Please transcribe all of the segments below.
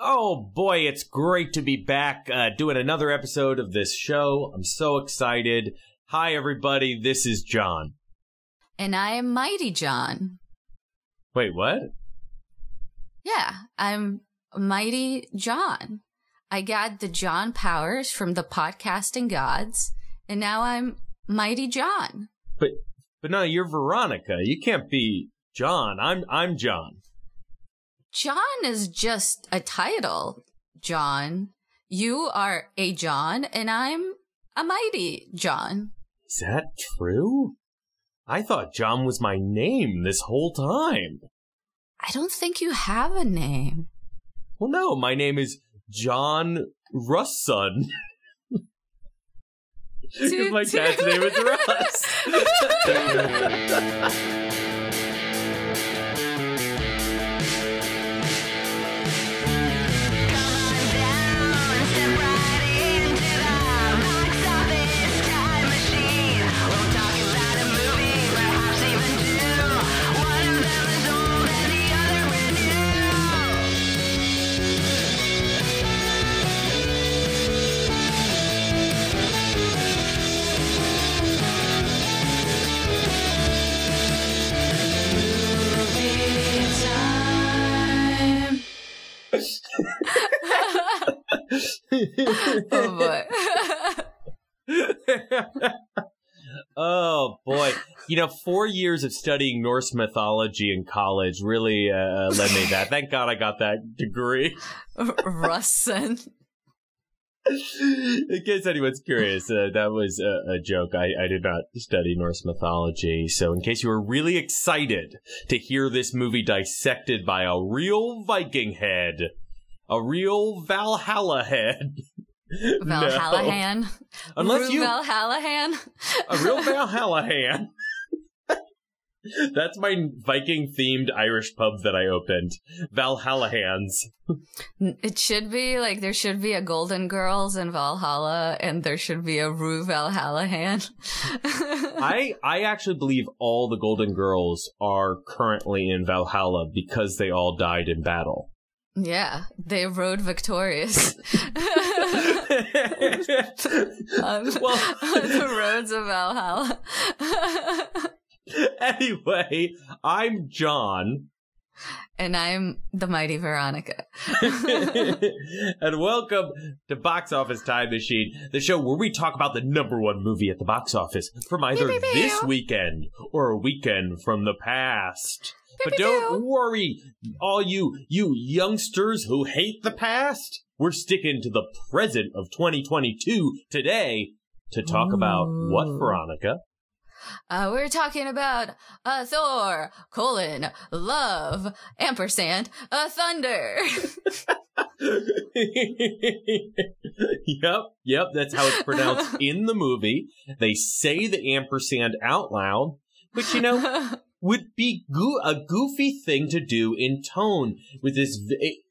Oh boy, it's great to be back uh, doing another episode of this show. I'm so excited. Hi, everybody. This is John. And I am Mighty John. Wait, what? Yeah, I'm Mighty John. I got the John powers from the podcasting gods, and now I'm Mighty John. But but no, you're Veronica. You can't be John. I'm I'm John. John is just a title, John. You are a John, and I'm a Mighty John. Is that true? I thought John was my name this whole time. I don't think you have a name. Well, no, my name is John Russon. Because my dad's name is Russ. oh boy. oh boy. You know, four years of studying Norse mythology in college really uh, led me that. Thank God I got that degree. Russon. In case anyone's curious, uh, that was a, a joke. I, I, did not study Norse mythology. So, in case you were really excited to hear this movie dissected by a real Viking head, a real Valhalla head. Valhallahan. No. Unless Rue you Valhallahan. a real Valhallahan. That's my Viking themed Irish pub that I opened. Valhallahans. It should be like there should be a Golden Girls in Valhalla and there should be a Rue Valhallahan. I I actually believe all the Golden Girls are currently in Valhalla because they all died in battle. Yeah, they rode victorious on, um, well, the roads of Valhalla. anyway, I'm John. And I'm the mighty Veronica. and welcome to Box Office Time Machine, the show where we talk about the number one movie at the box office from either this weekend or a weekend from the past. But don't worry, all you you youngsters who hate the past. We're sticking to the present of 2022 today to talk Ooh. about what, Veronica? Uh, we're talking about uh, Thor, colon, love, ampersand, uh, thunder. yep, yep, that's how it's pronounced in the movie. They say the ampersand out loud, but you know, would be go- a goofy thing to do in tone with this. It,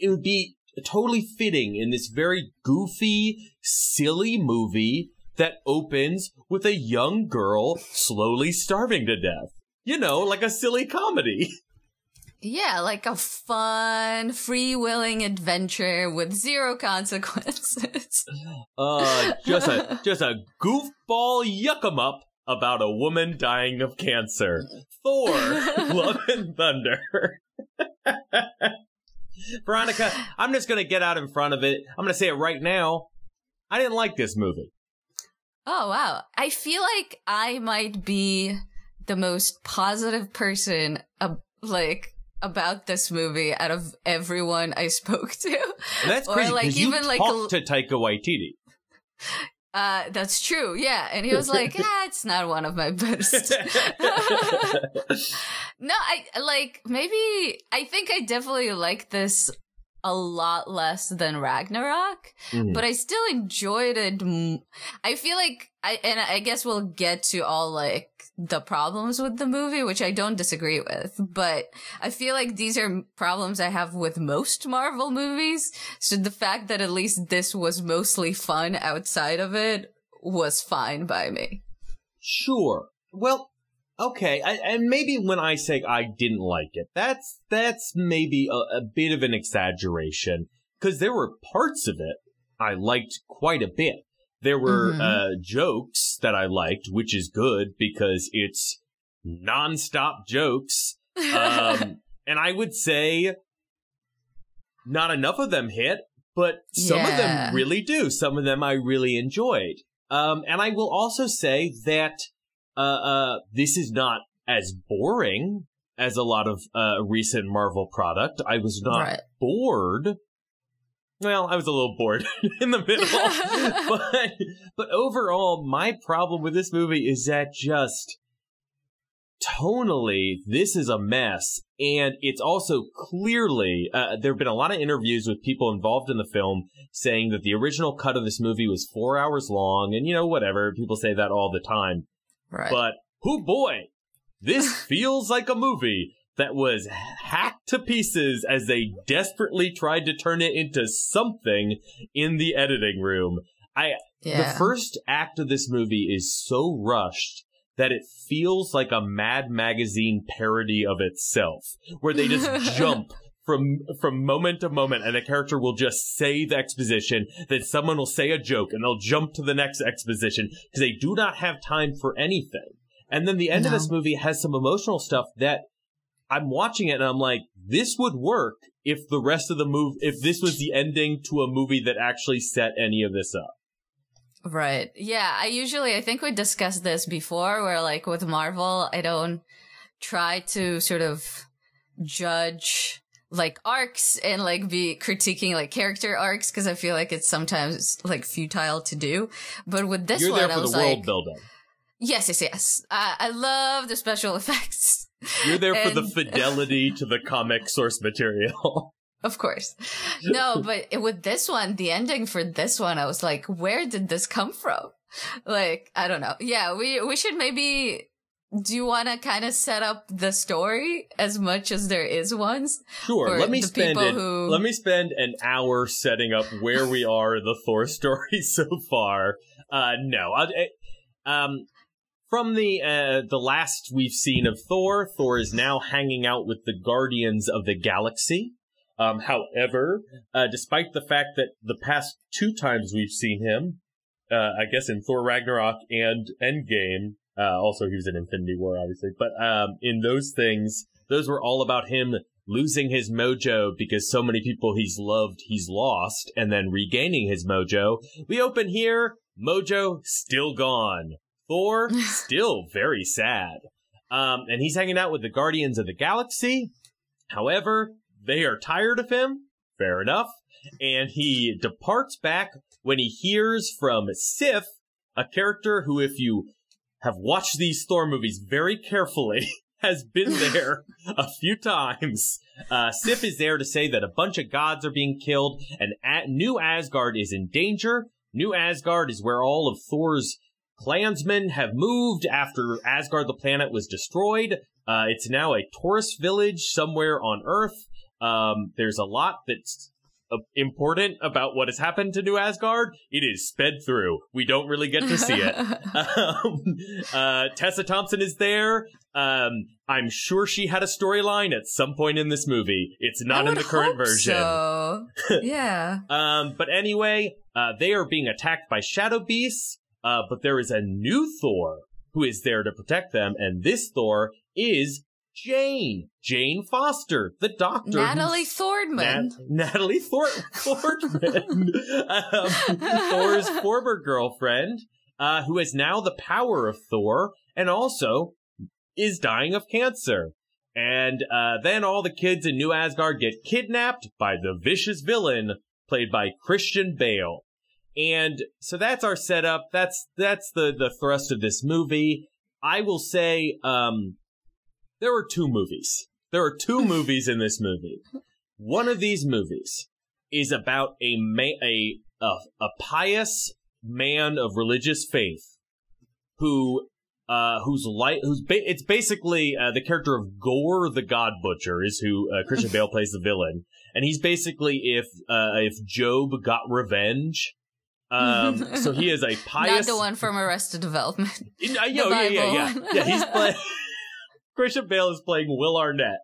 it would be totally fitting in this very goofy, silly movie that opens with a young girl slowly starving to death. You know, like a silly comedy. Yeah, like a fun, free-willing adventure with zero consequences. uh, just a just a goofball yuck 'em up about a woman dying of cancer. Thor, Love and Thunder. Veronica, I'm just going to get out in front of it. I'm going to say it right now. I didn't like this movie. Oh, wow. I feel like I might be the most positive person, uh, like, about this movie out of everyone I spoke to. That's crazy. Or like even like to Taika Waititi. Uh, that's true. Yeah. And he was like, ah, it's not one of my best. no, I like maybe, I think I definitely like this a lot less than Ragnarok, mm-hmm. but I still enjoyed it. I feel like I, and I guess we'll get to all like the problems with the movie, which I don't disagree with, but I feel like these are problems I have with most Marvel movies. So the fact that at least this was mostly fun outside of it was fine by me. Sure. Well, Okay, I, and maybe when I say I didn't like it, that's that's maybe a, a bit of an exaggeration because there were parts of it I liked quite a bit. There were mm-hmm. uh, jokes that I liked, which is good because it's nonstop jokes. Um, and I would say not enough of them hit, but some yeah. of them really do. Some of them I really enjoyed. Um, and I will also say that uh, uh, this is not as boring as a lot of uh, recent Marvel product. I was not right. bored. Well, I was a little bored in the middle, but but overall, my problem with this movie is that just tonally, this is a mess, and it's also clearly uh, there have been a lot of interviews with people involved in the film saying that the original cut of this movie was four hours long, and you know whatever people say that all the time. Right. But who boy, this feels like a movie that was hacked to pieces as they desperately tried to turn it into something in the editing room. I yeah. the first act of this movie is so rushed that it feels like a Mad Magazine parody of itself, where they just jump from from moment to moment, and a character will just say the exposition, then someone will say a joke, and they'll jump to the next exposition because they do not have time for anything. And then the end no. of this movie has some emotional stuff that I'm watching it and I'm like, this would work if the rest of the movie, if this was the ending to a movie that actually set any of this up. Right. Yeah. I usually, I think we discussed this before where like with Marvel, I don't try to sort of judge like arcs and like be critiquing like character arcs because I feel like it's sometimes like futile to do. But with this You're one, there for I was the like. Yes, yes, yes. Uh, I love the special effects. You're there and... for the fidelity to the comic source material. Of course. No, but with this one, the ending for this one, I was like, where did this come from? Like, I don't know. Yeah, we, we should maybe, do you want to kind of set up the story as much as there is ones? Sure. Let me spend it, who... let me spend an hour setting up where we are in the Thor story so far. Uh, no, I, um, from the uh, the last we've seen of Thor, Thor is now hanging out with the Guardians of the Galaxy. Um, however, uh, despite the fact that the past two times we've seen him, uh, I guess in Thor Ragnarok and Endgame, uh, also he was in Infinity War, obviously, but um, in those things, those were all about him losing his mojo because so many people he's loved he's lost, and then regaining his mojo. We open here, mojo still gone. Thor still very sad. Um, and he's hanging out with the Guardians of the Galaxy. However, they are tired of him. Fair enough. And he departs back when he hears from Sif, a character who, if you have watched these Thor movies very carefully, has been there a few times. Uh, Sif is there to say that a bunch of gods are being killed and New Asgard is in danger. New Asgard is where all of Thor's clansmen have moved after Asgard the planet was destroyed. Uh, it's now a tourist village somewhere on Earth. Um, there's a lot that's important about what has happened to New Asgard. It is sped through. We don't really get to see it. um, uh, Tessa Thompson is there. Um, I'm sure she had a storyline at some point in this movie. It's not in the current version. So. yeah. um, but anyway, uh, they are being attacked by shadow beasts. Uh, but there is a new Thor who is there to protect them, and this Thor is Jane, Jane Foster, the doctor. Natalie Thordman. Nat- Natalie Thor- Thordman. um, Thor's former girlfriend, uh, who has now the power of Thor and also is dying of cancer. And uh, then all the kids in New Asgard get kidnapped by the vicious villain played by Christian Bale. And so that's our setup. That's that's the the thrust of this movie. I will say um there are two movies. There are two movies in this movie. One of these movies is about a ma- a, a a pious man of religious faith who uh, who's light, who's ba- it's basically uh, the character of Gorr the God Butcher is who uh, Christian Bale plays the villain, and he's basically if uh, if Job got revenge. Um, so he is a pious, not the one from Arrested Development. Yo, yeah, yeah, yeah, yeah. He's playing. Christian Bale is playing Will Arnett.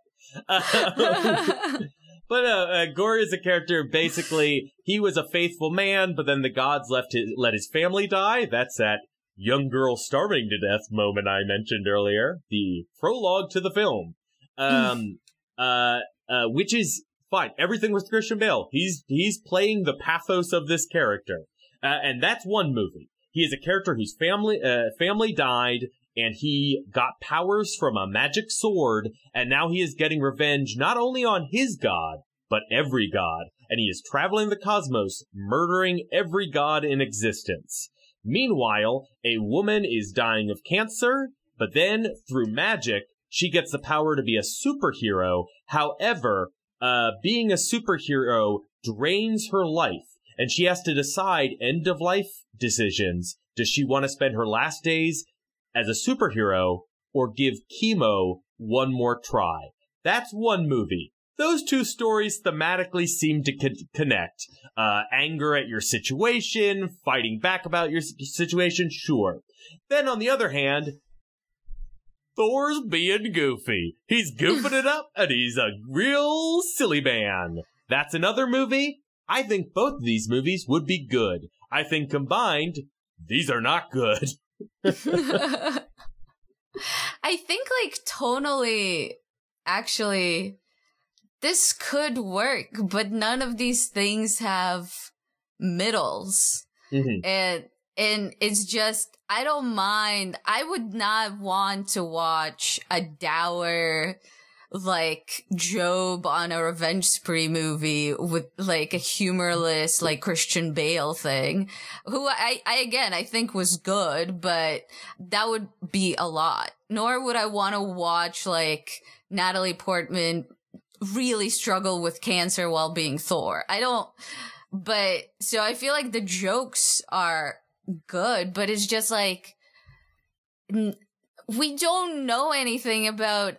Uh, but uh, uh, Gorr is a character. Basically, he was a faithful man, but then the gods left his, let his family die. That's that young girl starving to death moment I mentioned earlier. The prologue to the film, um, uh, uh, which is fine. Everything with Christian Bale. He's he's playing the pathos of this character, uh, and that's one movie. He is a character whose family uh, family died and he got powers from a magic sword, and now he is getting revenge not only on his god, but every god, and he is traveling the cosmos, murdering every god in existence. Meanwhile, a woman is dying of cancer, but then, through magic, she gets the power to be a superhero. However, uh, being a superhero drains her life, and she has to decide end of life decisions. Does she want to spend her last days as a superhero or give chemo one more try. That's one movie. Those two stories thematically seem to co- connect. Uh, anger at your situation, fighting back about your situation, sure. Then on the other hand, Thor's being goofy. He's goofing it up and he's a real silly man. That's another movie. I think both of these movies would be good. I think combined, these are not good. I think like tonally actually this could work, but none of these things have middles. Mm-hmm. And and it's just I don't mind. I would not want to watch a dour like Job on a revenge spree movie with like a humorless like Christian Bale thing, who I, I again, I think was good, but that would be a lot. Nor would I want to watch like Natalie Portman really struggle with cancer while being Thor. I don't, but so I feel like the jokes are good, but it's just like, we don't know anything about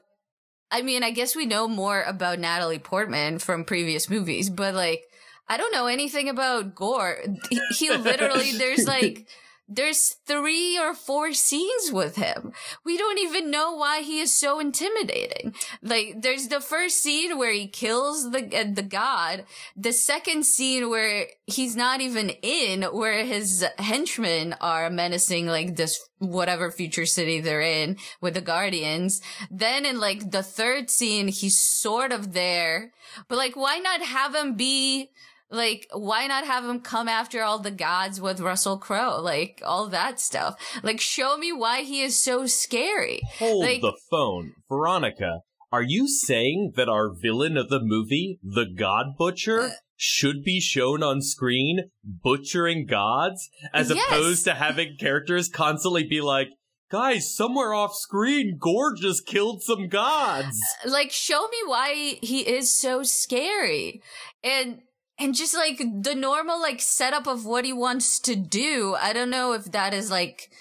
I mean, I guess we know more about Natalie Portman from previous movies, but like, I don't know anything about Gorr. He, he literally, there's like, there's three or four scenes with him. We don't even know why he is so intimidating. Like, there's the first scene where he kills the uh, the god. The second scene where he's not even in, where his henchmen are menacing like this whatever future city they're in with the guardians. Then in like the third scene, he's sort of there, but like, why not have him be like, why not have him come after all the gods with Russell Crowe? Like, all that stuff. Like, show me why he is so scary. Hold like, the phone. Veronica, are you saying that our villain of the movie, the God Butcher, uh, should be shown on screen butchering gods as yes. opposed to having characters constantly be like, guys, somewhere off screen, Gorr just killed some gods. Like, show me why he is so scary. And and just like the normal like setup of what he wants to do. I don't know if that is like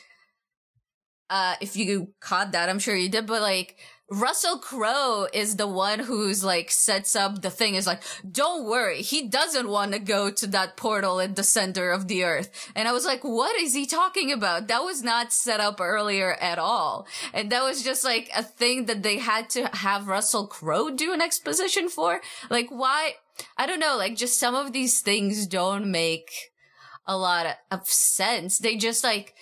uh if you caught that, I'm sure you did, but like Russell Crowe is the one who's like sets up the thing is like, don't worry, he doesn't want to go to that portal in the center of the earth. And I was like, what is he talking about? That was not set up earlier at all. And that was just like a thing that they had to have Russell Crowe do an exposition for. Like, why? I don't know, like just some of these things don't make a lot of sense. They just like,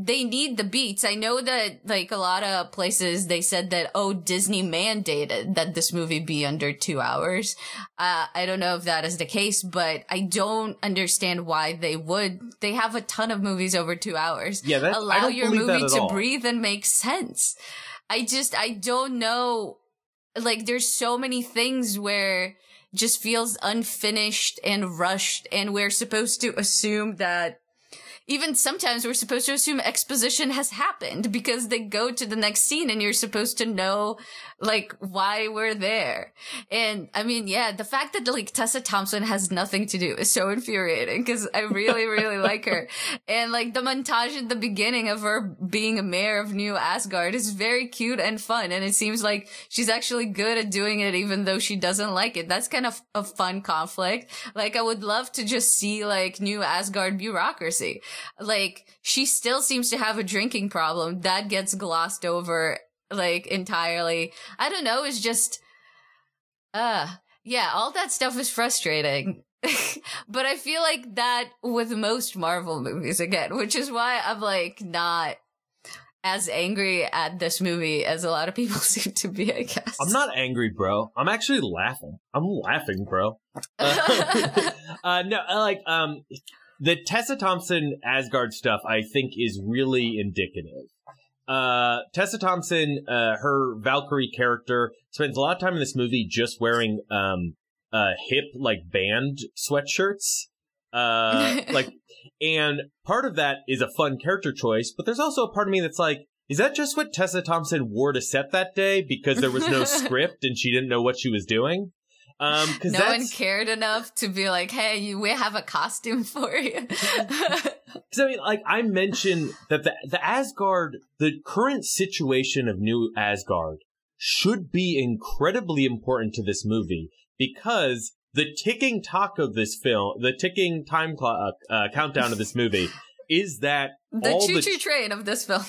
they need the beats. I know that like a lot of places they said that, oh, Disney mandated that this movie be under two hours. Uh, I don't know if that is the case, but I don't understand why they would. They have a ton of movies over two hours. Yeah, that, allow your movie to all. breathe and make sense. I just, I don't know. Like there's so many things where just feels unfinished and rushed and we're supposed to assume that even sometimes we're supposed to assume exposition has happened because they go to the next scene and you're supposed to know like why we're there. And I mean, yeah, the fact that like Tessa Thompson has nothing to do is so infuriating because I really, really like her. And like the montage at the beginning of her being a mayor of New Asgard is very cute and fun. And it seems like she's actually good at doing it even though she doesn't like it. That's kind of a fun conflict. Like I would love to just see like New Asgard bureaucracy like she still seems to have a drinking problem that gets glossed over like entirely. I don't know, it's just uh yeah, all that stuff is frustrating. but I feel like that with most Marvel movies again, which is why I'm like not as angry at this movie as a lot of people seem to be, I guess. I'm not angry, bro. I'm actually laughing. I'm laughing, bro. Uh, uh, no, like um the Tessa Thompson Asgard stuff I think is really indicative. Uh, Tessa Thompson, uh, her Valkyrie character spends a lot of time in this movie just wearing um uh hip like band sweatshirts. Uh like and part of that is a fun character choice, but there's also a part of me that's like, is that just what Tessa Thompson wore to set that day because there was no script and she didn't know what she was doing? Um, cause no one cared enough to be like, "Hey, you, we have a costume for you." Because I mean, like I mentioned that the the Asgard, the current situation of New Asgard, should be incredibly important to this movie because the ticking talk of this film, the ticking time clock uh, countdown of this movie, is that the choo choo train of this film,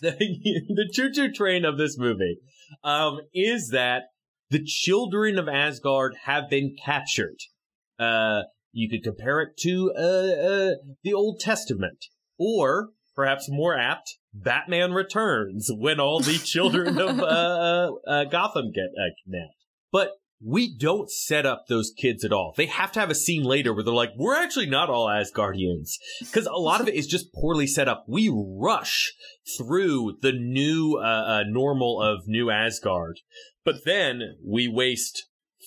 the, the choo choo train of this movie, um, is that the children of Asgard have been captured. Uh, you could compare it to uh, uh, the Old Testament, or perhaps more apt, Batman Returns, when all the children of uh, uh, uh, Gotham get kidnapped. But we don't set up those kids at all. They have to have a scene later where they're like, we're actually not all Asgardians. Because a lot of it is just poorly set up. We rush through the new uh, uh, normal of New Asgard. But then we waste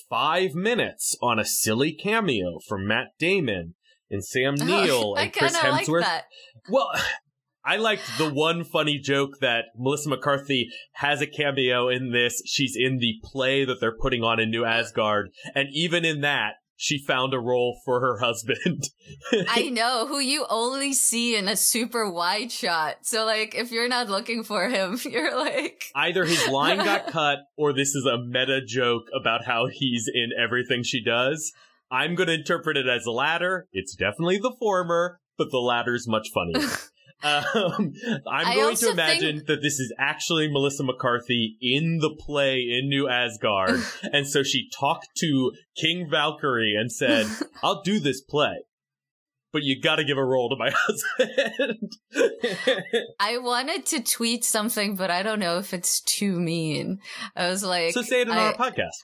five minutes on a silly cameo from Matt Damon and Sam Neill and Chris Hemsworth. Like well, I liked the one funny joke that Melissa McCarthy has a cameo in this. She's in the play that they're putting on in New Asgard. And even in that, she found a role for her husband. I know, who you only see in a super wide shot. So like, if you're not looking for him, you're like. Either his line got cut or this is a meta joke about how he's in everything she does. I'm going to interpret it as the latter. It's definitely the former, but the latter's much funnier. Um, I'm I going to imagine think... that this is actually Melissa McCarthy in the play in New Asgard. and so she talked to King Valkyrie and said, I'll do this play. But you gotta give a role to my husband. I wanted to tweet something, but I don't know if it's too mean. I was like, so say it in I, our podcast.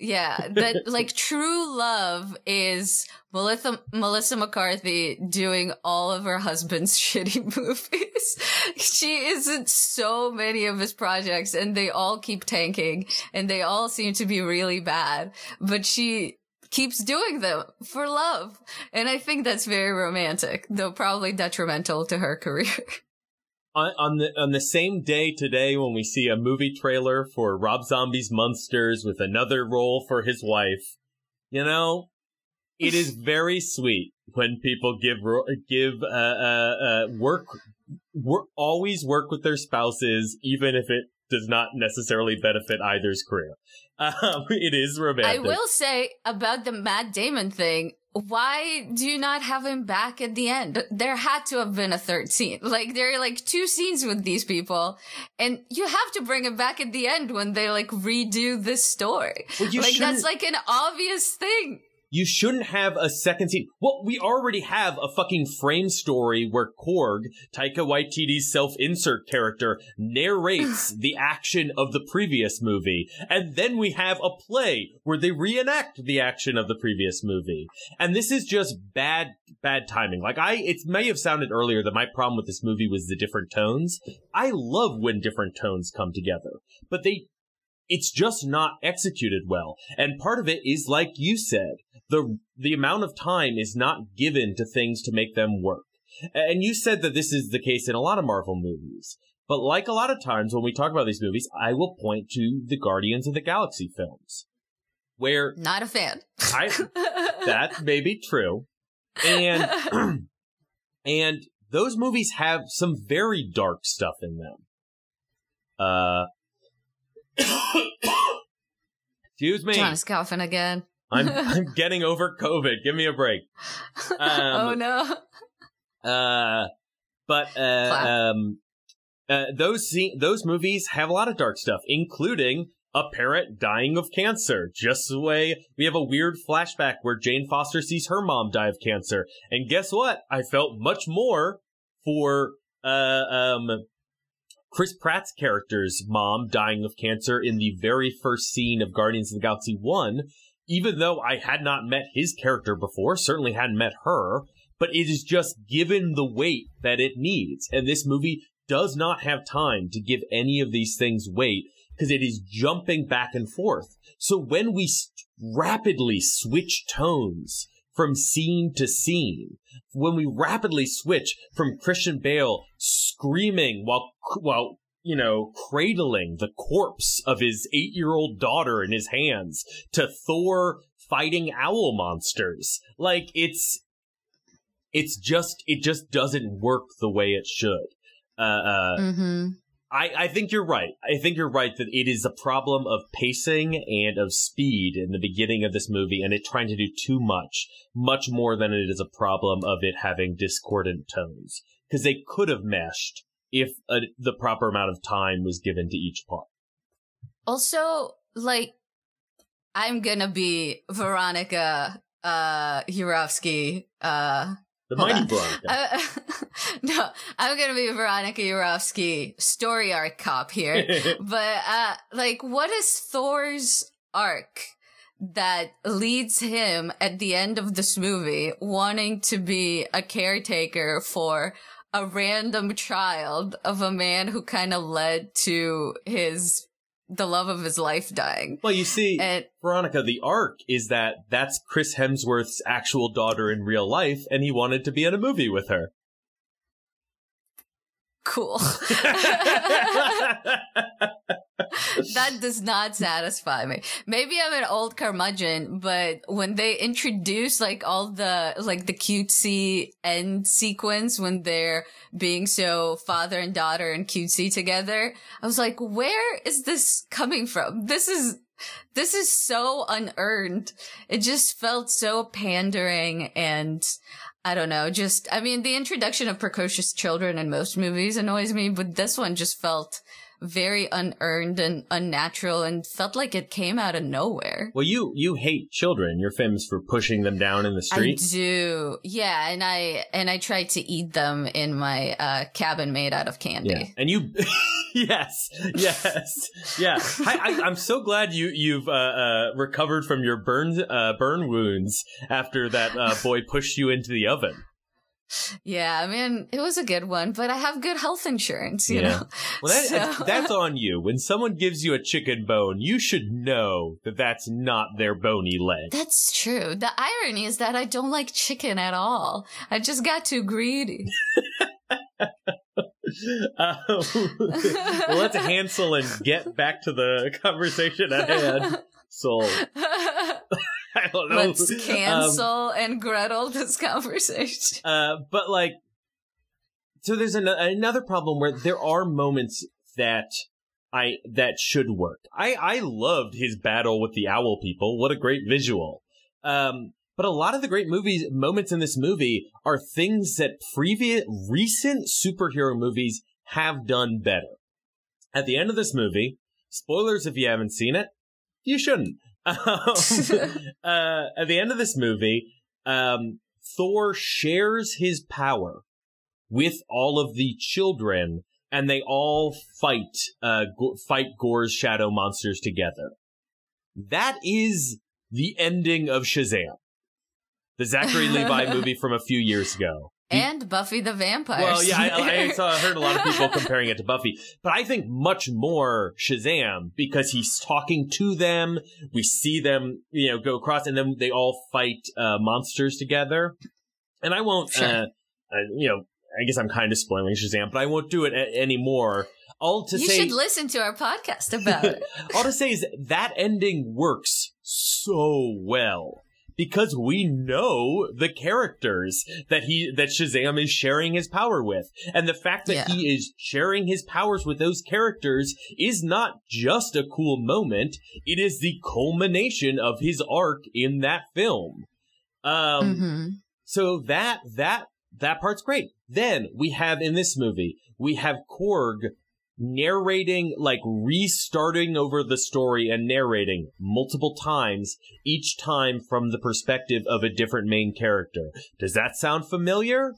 Yeah, that like true love is Melissa Melissa McCarthy doing all of her husband's shitty movies. she is in so many of his projects and they all keep tanking and they all seem to be really bad, but she keeps doing them for love. And I think that's very romantic, though probably detrimental to her career. on, on the on the same day today when we see a movie trailer for Rob Zombie's Munsters with another role for his wife, you know, it is very sweet when people give give uh, uh, uh, work work always work with their spouses even if it does not necessarily benefit either's career. Um, it is romantic. I will say about the Matt Damon thing why do you not have him back at the end? There had to have been a third scene. Like there are like two scenes with these people, and you have to bring him back at the end when they like redo this story. Well, like that's like an obvious thing. You shouldn't have a second scene. Well, we already have a fucking frame story where Korg, Taika Waititi's self-insert character, narrates the action of the previous movie. And then we have a play where they reenact the action of the previous movie. And this is just bad, bad timing. Like I, it may have sounded earlier that my problem with this movie was the different tones. I love when different tones come together, but they it's just not executed well. And part of it is like you said, the the amount of time is not given to things to make them work. And you said that this is the case in a lot of Marvel movies. But like a lot of times when we talk about these movies, I will point to the Guardians of the Galaxy films. Where not a fan. I that may be true. And and those movies have some very dark stuff in them. Uh Excuse me. John is coughing again. I'm I'm getting over COVID. Give me a break. Um, oh no. Uh, but uh, um, uh, those those movies have a lot of dark stuff, including a parent dying of cancer. Just the way we have a weird flashback where Jane Foster sees her mom die of cancer. And guess what? I felt much more for uh, um, Chris Pratt's character's mom dying of cancer in the very first scene of Guardians of the Galaxy 1, even though I had not met his character before, certainly hadn't met her, but it is just given the weight that it needs. And this movie does not have time to give any of these things weight because it is jumping back and forth. So when we rapidly switch tones from scene to scene, when we rapidly switch from Christian Bale screaming while, while, you know, cradling the corpse of his eight year old daughter in his hands to Thor fighting owl monsters. Like it's, it's just, it just doesn't work the way it should. Uh, uh, mm-hmm. I, I think you're right. I think you're right that it is a problem of pacing and of speed in the beginning of this movie and it trying to do too much, much more than it is a problem of it having discordant tones. Because they could have meshed if a, the proper amount of time was given to each part. Also, like, I'm gonna be Veronica uh Yurovsky uh the mighty Veronica. Uh, no, I'm gonna be Veronica Yurovsky, story arc cop here. but uh like what is Thor's arc that leads him at the end of this movie wanting to be a caretaker for a random child of a man who kind of led to his the love of his life dying. Well, you see, and, Veronica, the arc is that that's Chris Hemsworth's actual daughter in real life, and he wanted to be in a movie with her. Cool. that does not satisfy me. Maybe I'm an old curmudgeon, but when they introduce like all the like the cutesy end sequence when they're being so father and daughter and cutesy together, I was like, where is this coming from? This is this is so unearned. It just felt so pandering and I don't know, just I mean the introduction of precocious children in most movies annoys me, but this one just felt very unearned and unnatural and felt like it came out of nowhere. Well, you you hate children. You're famous for pushing them down in the street. I do. Yeah, and I and I tried to eat them in my uh, cabin made out of candy. Yeah. And you Yes. Yes. Yeah. I, am so glad you you've uh, uh, recovered from your burn uh, burn wounds after that uh, boy pushed you into the oven. Yeah, I mean, it was a good one, but I have good health insurance, you yeah. know. Well, that, so. that's on you. When someone gives you a chicken bone, you should know that that's not their bony leg. That's true. The irony is that I don't like chicken at all. I just got too greedy. um, well, let's Hansel and get back to the conversation at hand. Sold. I don't know. Let's um, cancel um, and Gretel this conversation. Uh, but like, so there's an- another problem where there are moments that I that should work. I I loved his battle with the owl people. What a great visual. Um, but a lot of the great movies moments in this movie are things that previous recent superhero movies have done better. At the end of this movie, spoilers if you haven't seen it, you shouldn't. Um, uh, at the end of this movie, um, Thor shares his power with all of the children, and they all fight uh, go- fight Gorr's shadow monsters together. That is the ending of Shazam, the Zachary Levi movie from a few years ago and Buffy the Vampire. Well, yeah, I, I, saw, I heard a lot of people comparing it to Buffy, but I think much more Shazam because he's talking to them. We see them, you know, go across, and then they all fight uh, monsters together. And I won't, sure. uh, uh, you know, I guess I'm kind of spoiling Shazam, but I won't do it a- anymore. All to you say, should listen to our podcast about it. all to say is that ending works so well because we know the characters that he that Shazam is sharing his power with. And the fact that yeah. he is sharing his powers with those characters is not just a cool moment, it is the culmination of his arc in that film. Um mm-hmm. so that that that part's great. Then we have in this movie, we have Korg narrating, like restarting over the story and narrating multiple times, each time from the perspective of a different main character. Does that sound familiar?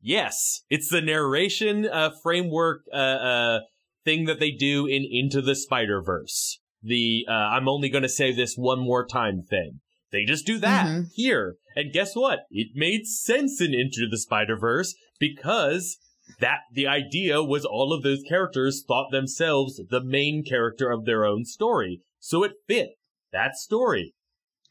Yes, it's the narration uh, framework uh, uh, thing that they do in Into the Spider Verse. The uh, I'm only going to say this one more time thing. They just do that mm-hmm. here. And guess what? It made sense in Into the Spider Verse because that the idea was all of those characters thought themselves the main character of their own story. So it fit that story.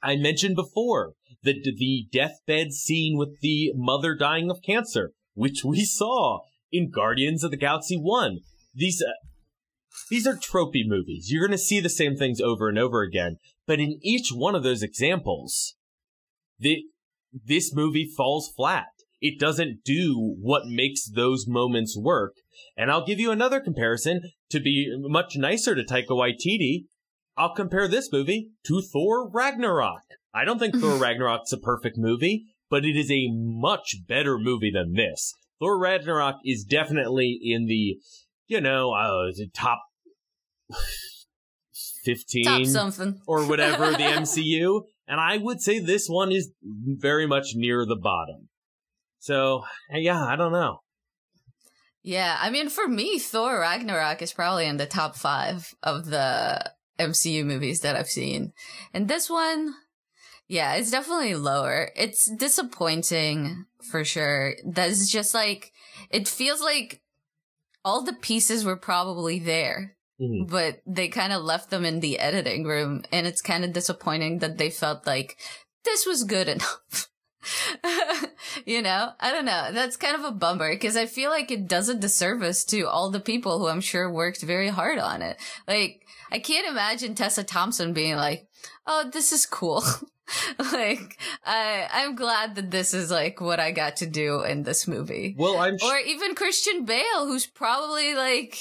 I mentioned before the the deathbed scene with the mother dying of cancer, which we saw in Guardians of the Galaxy 1. These uh, these are tropey movies. You're going to see the same things over and over again, but in each one of those examples, the this movie falls flat. It doesn't do what makes those moments work. And I'll give you another comparison to be much nicer to Taika Waititi. I'll compare this movie to Thor Ragnarok. I don't think Thor Ragnarok's a perfect movie, but it is a much better movie than this. Thor Ragnarok is definitely in the, you know, uh, top 15 top something or whatever the MCU. And I would say this one is very much near the bottom. So, yeah, I don't know. Yeah, I mean, for me, Thor Ragnarok is probably in the top five of the MCU movies that I've seen. And this one, yeah, it's definitely lower. It's disappointing for sure. That's just like, it feels like all the pieces were probably there, mm-hmm. but they kind of left them in the editing room. And it's kind of disappointing that they felt like this was good enough. you know, I don't know. That's kind of a bummer because I feel like it does a disservice to all the people who I'm sure worked very hard on it. Like, I can't imagine Tessa Thompson being like, "Oh, this is cool." like, I I'm glad that this is like what I got to do in this movie. Well, I'm sh- or even Christian Bale, who's probably like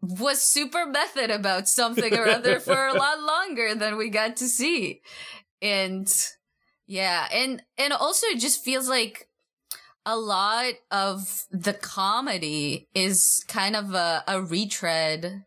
was super method about something or other for a lot longer than we got to see, and yeah, and and also it just feels like a lot of the comedy is kind of a, a retread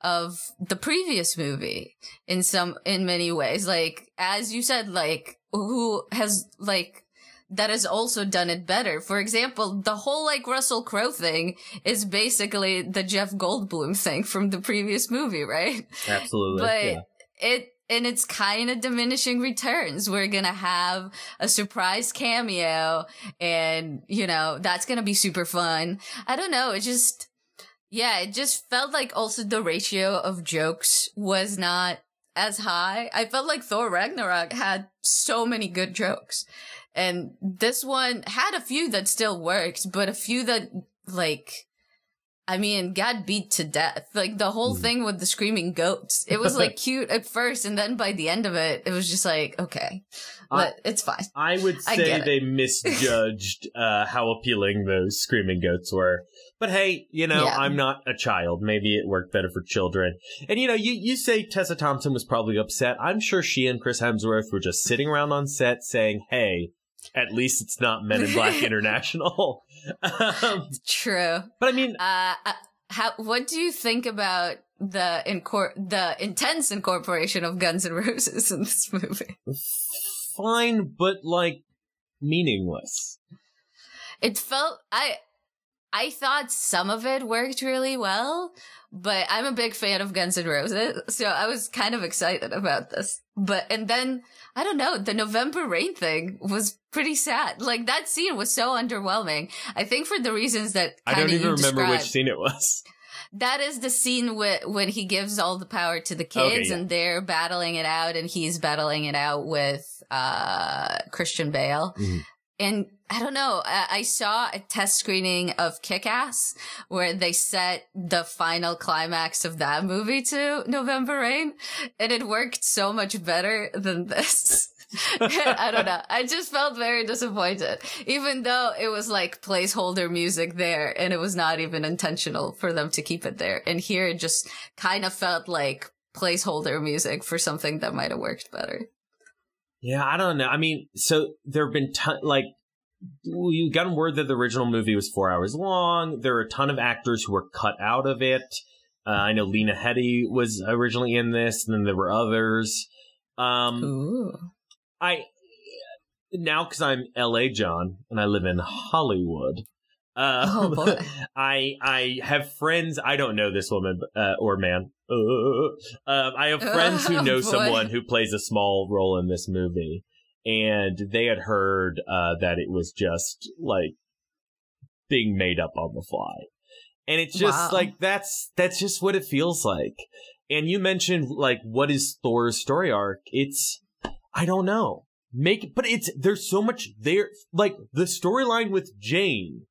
of the previous movie in some in many ways. Like as you said, like who has like that has also done it better. For example, the whole like Russell Crowe thing is basically the Jeff Goldblum thing from the previous movie, right? Absolutely. But yeah. it and it's kind of diminishing returns. We're going to have a surprise cameo and, you know, that's going to be super fun. I don't know. It just, yeah, it just felt like also the ratio of jokes was not as high. I felt like Thor Ragnarok had so many good jokes. And this one had a few that still worked, but a few that like I mean, got beat to death. Like the whole mm. thing with the screaming goats. It was like cute at first, and then by the end of it, it was just like, okay, but I, it's fine. I would say I they misjudged uh, how appealing those screaming goats were. But hey, you know, yeah. I'm not a child. Maybe it worked better for children. And you know, you, you say Tessa Thompson was probably upset. I'm sure she and Chris Hemsworth were just sitting around on set saying, hey, at least it's not Men in Black International. Um, True, but I mean, uh, uh, how? What do you think about the incor- the intense incorporation of Guns and Roses in this movie? Fine, but like meaningless. It felt I I thought some of it worked really well, but I'm a big fan of Guns N' Roses, so I was kind of excited about this. But and then I don't know, the November Rain thing was pretty sad. Like that scene was so underwhelming. I think for the reasons that I don't even remember which scene it was. That is the scene wh- when he gives all the power to the kids okay, yeah. and they're battling it out and he's battling it out with uh Christian Bale. Mm-hmm. And I don't know. I, saw a test screening of Kick Ass where they set the final climax of that movie to November Rain, and it worked so much better than this. I don't know. I just felt very disappointed, even though it was like placeholder music there and it was not even intentional for them to keep it there. And here it just kind of felt like placeholder music for something that might have worked better. Yeah, I don't know. I mean, so there have been ton- like we got word that the original movie was four hours long. There are a ton of actors who were cut out of it. Uh, I know Lena Headey was originally in this, and then there were others. Um, Ooh. I now because I'm L.A. John and I live in Hollywood. Uh, Oh, boy. I I have friends. I don't know this woman uh, or man. Uh, um, I have friends who Oh, know boy. someone who plays a small role in this movie, and they had heard uh, that it was just like being made up on the fly, and it's just Wow. like that's that's just what it feels like. And you mentioned like what is Thor's story arc? It's I don't know. Make but it's there's so much there like the storyline with Jane.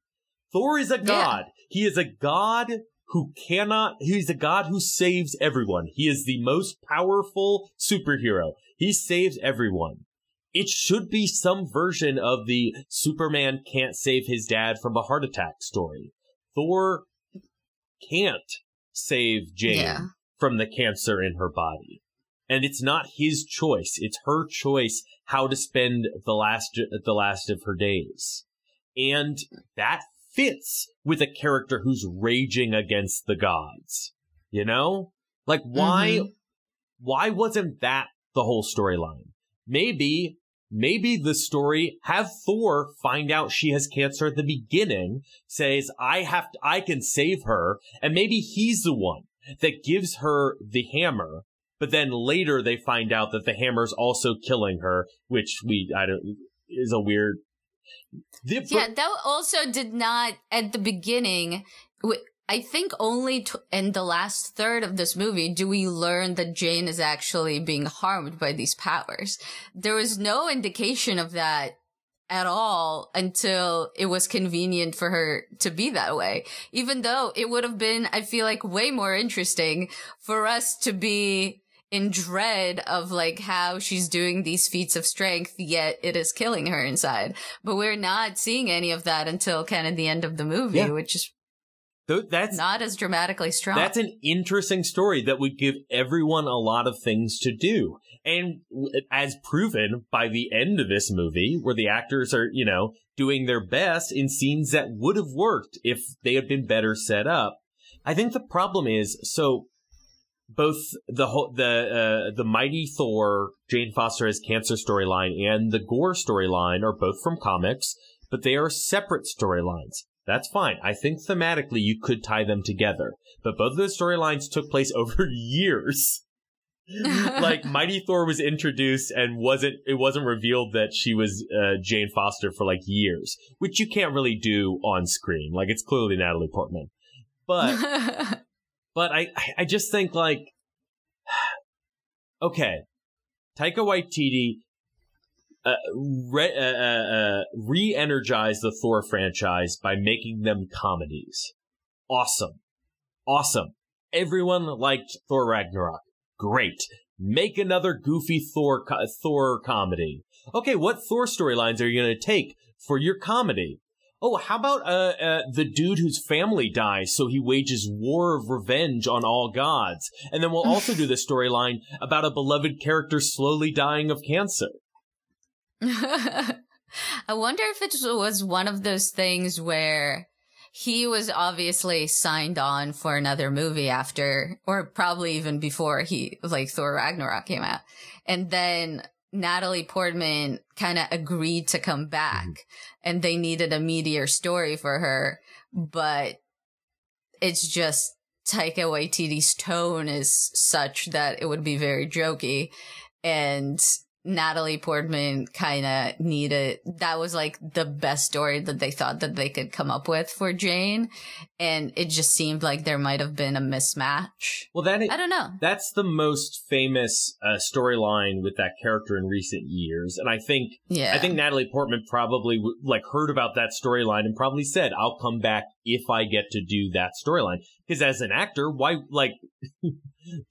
Thor is a god. He is a god who cannot he's a god who saves everyone. He is the most powerful superhero. He saves everyone. It should be some version of the Superman can't save his dad from a heart attack story. Thor can't save Jane Yeah. from the cancer in her body. And it's not his choice. It's her choice how to spend the last the last of her days. And that fits with a character who's raging against the gods. You know? Like why Mhm. why wasn't that the whole storyline? Maybe maybe the story have Thor find out she has cancer at the beginning, says I have to, I can save her, and maybe he's the one that gives her the hammer. But then later they find out that the hammer's also killing her, which we I don't is a weird. The- Yeah, that also did not at the beginning. I think only t- in the last third of this movie do we learn that Jane is actually being harmed by these powers. There was no indication of that at all until it was convenient for her to be that way. Even though it would have been, I feel like, way more interesting for us to be in dread of like how she's doing these feats of strength, yet it is killing her inside. But we're not seeing any of that until kind of the end of the movie, Yeah. which is Th- that's not as dramatically strong. That's an interesting story that would give everyone a lot of things to do. And as proven by the end of this movie, where the actors are, you know, doing their best in scenes that would have worked if they had been better set up. I think the problem is, so both the whole, the, uh, the mighty Thor, Jane Foster has cancer storyline and the Gorr storyline are both from comics, but they are separate storylines. That's fine. I think thematically you could tie them together. But both of those storylines took place over years. like Mighty Thor was introduced and wasn't it wasn't revealed that she was uh, Jane Foster for like years, which you can't really do on screen. Like it's clearly Natalie Portman. But but I I just think like okay, Taika Waititi uh, re- uh, uh, uh, re-energized the Thor franchise by making them comedies. Awesome, awesome. Everyone liked Thor Ragnarok. Great. Make another goofy Thor co- Thor comedy. Okay, what Thor storylines are you going to take for your comedy? Oh, how about uh, uh, the dude whose family dies, so he wages war of revenge on all gods? And then we'll also do the storyline about a beloved character slowly dying of cancer. I wonder if it was one of those things where he was obviously signed on for another movie after, or probably even before he, like Thor Ragnarok came out. And then Natalie Portman kind of agreed to come back mm-hmm. and they needed a meteor story for her, but it's just Taika Waititi's tone is such that it would be very jokey and Natalie Portman kind of needed that was like the best story that they thought that they could come up with for Jane and it just seemed like there might have been a mismatch. Well, that I don't know. that's the most famous uh, storyline with that character in recent years, and I think Yeah. I think Natalie Portman probably like heard about that storyline and probably said, "I'll come back if I get to do that storyline." Because as an actor, why like do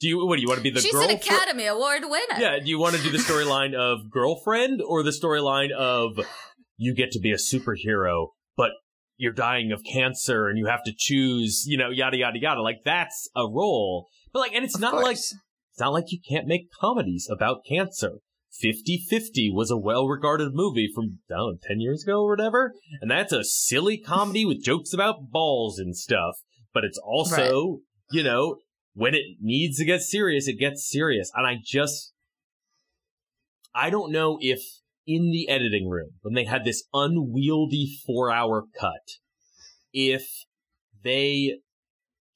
you what do you want to be the She's girl? an Academy Award winner. yeah, do you want to do the storyline of girlfriend or the storyline of you get to be a superhero, you're dying of cancer and you have to choose, you know, yada yada yada. Like that's a role, but like, and it's Of not like it's not like you can't make comedies about cancer. 50 50 was a well regarded movie from, I don't know, 10 years ago or whatever. And that's a silly comedy with jokes about balls and stuff. But it's also, right. you know, when it needs to get serious, it gets serious. And I just, I don't know if in the editing room, when they had this unwieldy four hour cut, if they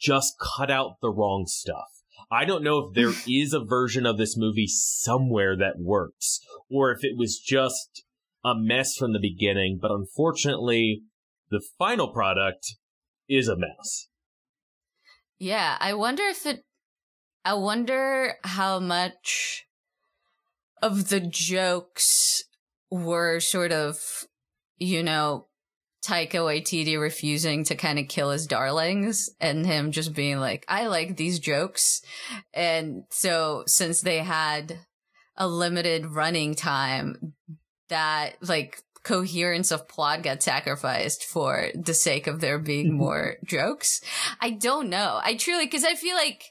just cut out the wrong stuff. I don't know if there is a version of this movie somewhere that works, or if it was just a mess from the beginning, but unfortunately, the final product is a mess. Yeah, I wonder if it. I wonder how much of the jokes were sort of, you know, Taika Waititi refusing to kind of kill his darlings and him just being like, I like these jokes. And so since they had a limited running time, that like coherence of plot got sacrificed for the sake of there being mm-hmm. more jokes. I don't know. I truly, cause I feel like,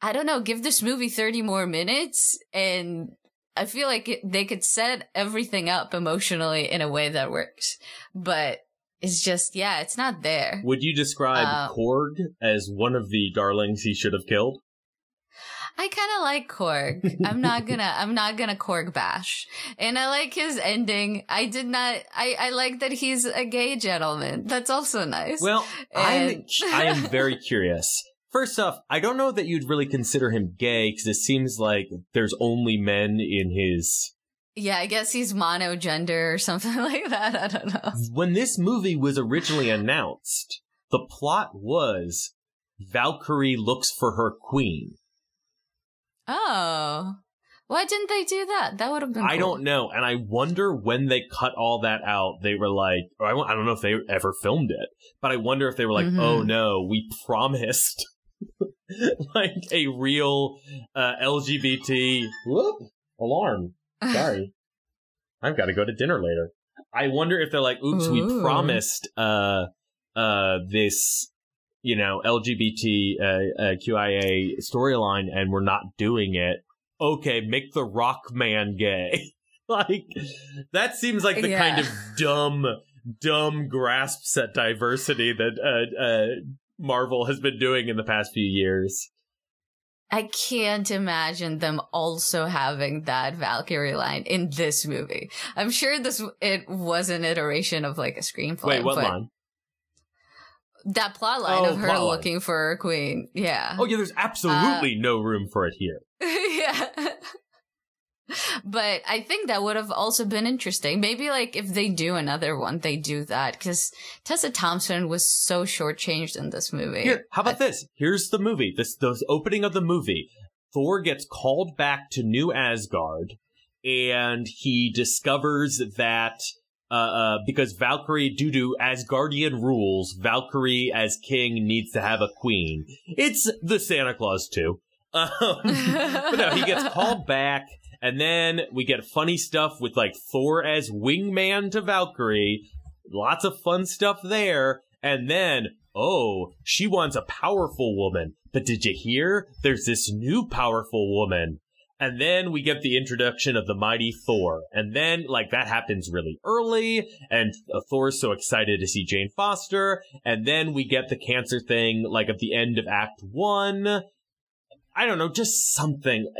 I don't know, give this movie 30 more minutes and I feel like it, they could set everything up emotionally in a way that works, but it's just yeah, it's not there. Would you describe um, Korg as one of the darlings he should have killed? I kind of like Korg. I'm not gonna, I'm not gonna Korg bash. And I like his ending. I did not, I, I like that he's a gay gentleman. That's also nice. Well, and... I'm, I am very curious. First off, I don't know that you'd really consider him gay because it seems like there's only men in his. Yeah, I guess he's monogender or something like that. I don't know. When this movie was originally announced, the plot was Valkyrie looks for her queen. Oh. Why didn't they do that? That would have been. I cool. don't know, and I wonder when they cut all that out. They were like, I don't know if they ever filmed it, but I wonder if they were like, mm-hmm. "Oh no, we promised like a real uh, LGBT whoop alarm. Sorry, I've got to go to dinner later. I wonder if they're like, "Oops, Ooh. we promised uh uh this." You know, LGBT uh, uh, QIA storyline, and we're not doing it. Okay, make the Rock Man gay. like that seems like the yeah. kind of dumb dumb grasps at diversity that uh, uh, Marvel has been doing in the past few years. I can't imagine them also having that Valkyrie line in this movie. I'm sure this it was an iteration of like a screenplay. Wait, what line? That plot line oh, of her looking for a queen. Yeah. Oh yeah, there's absolutely uh, no room for it here. yeah but I think that would have also been interesting. Maybe like if they do another one, they do that because Tessa Thompson was so shortchanged in this movie. Here, how about I- this? Here's the movie. This the opening of the movie. Thor gets called back to New Asgard, and he discovers that uh, uh, because Valkyrie, due to Asgardian rules, Valkyrie as king needs to have a queen. It's the Santa Claus too. Um, but no, he gets called back and then we get funny stuff with like Thor as wingman to Valkyrie. Lots of fun stuff there. And then, oh, she wants a powerful woman. But did you hear? There's this new powerful woman. And then we get the introduction of the mighty Thor. And then, like, that happens really early. And uh, Thor's so excited to see Jane Foster. And then we get the cancer thing, like, at the end of Act One. I don't know, just something.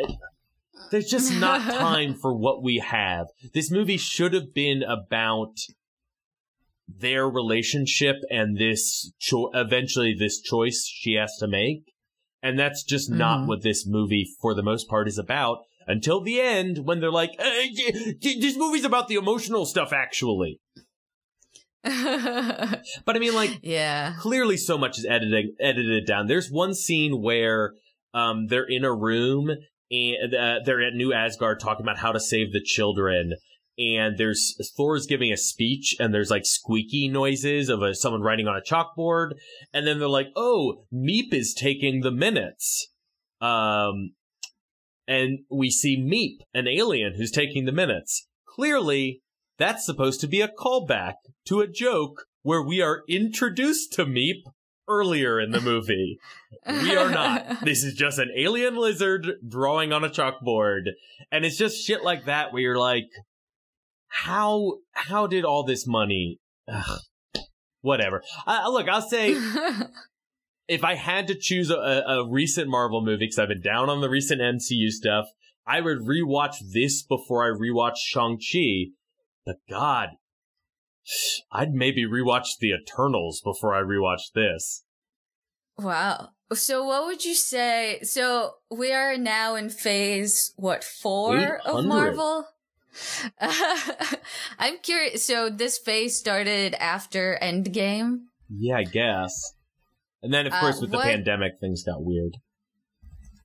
There's just not time for what we have. This movie should have been about their relationship and this cho- eventually this choice she has to make. And that's just mm-hmm. not what this movie, for the most part, is about until the end when they're like, hey, this movie's about the emotional stuff, actually. but I mean, like, yeah, clearly so much is editing, edited down. There's one scene where um, they're in a room and uh, they're at New Asgard talking about how to save the children. And there's Thor's giving a speech, and there's like squeaky noises of a, someone writing on a chalkboard. And then they're like, "Oh, Meep is taking the minutes." Um, and we see Meep, an alien who's taking the minutes. Clearly, that's supposed to be a callback to a joke where we are introduced to Meep earlier in the movie. we are not. This is just an alien lizard drawing on a chalkboard. And it's just shit like that where you're like, how, how did all this money, ugh, whatever. Uh, look, I'll say, if I had to choose a, a recent Marvel movie, because I've been down on the recent MCU stuff, I would rewatch this before I rewatch Shang-Chi. But God, I'd maybe rewatch The Eternals before I rewatch this. Wow. So what would you say? So we are now in phase, what, four of Marvel? Uh, I'm curious. So this phase started after Endgame? Yeah, I guess. And then, of uh, course, with what, the pandemic, things got weird.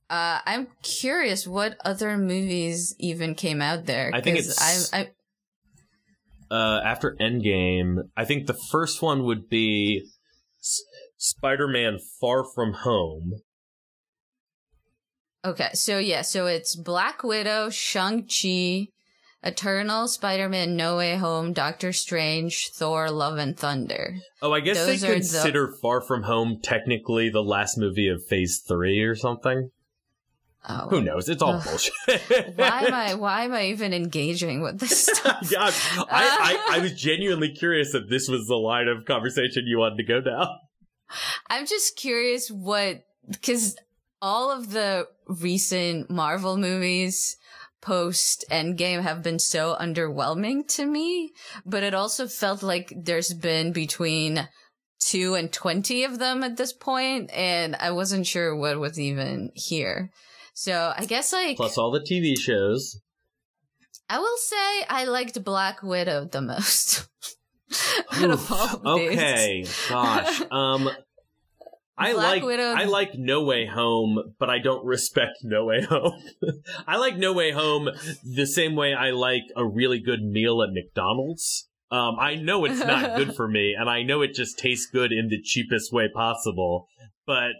Uh, I'm curious what other movies even came out there. I think it's. I, I, uh, after Endgame, I think the first one would be S- Spider-Man: Far From Home. Okay, so yeah, so it's Black Widow, Shang Chi, Eternal, Spider-Man: No Way Home, Doctor Strange, Thor: Love and Thunder. Oh, I guess Those they consider the- Far From Home technically the last movie of Phase Three or something. Oh, Who knows? It's all bullshit. why am I? Why am I even engaging with this stuff? yeah, I, I, I was genuinely curious if this was the line of conversation you wanted to go down. I'm just curious what because all of the recent Marvel movies post Endgame have been so underwhelming to me, but it also felt like there's been between two and 20 of them at this point, and I wasn't sure what was even here. So I guess like plus all the TV shows. I will say I liked Black Widow the most. okay, gosh. Um, I Black like Widow. I like No Way Home, but I don't respect No Way Home. I like No Way Home the same way I like a really good meal at McDonald's. Um, I know it's not good for me, and I know it just tastes good in the cheapest way possible. But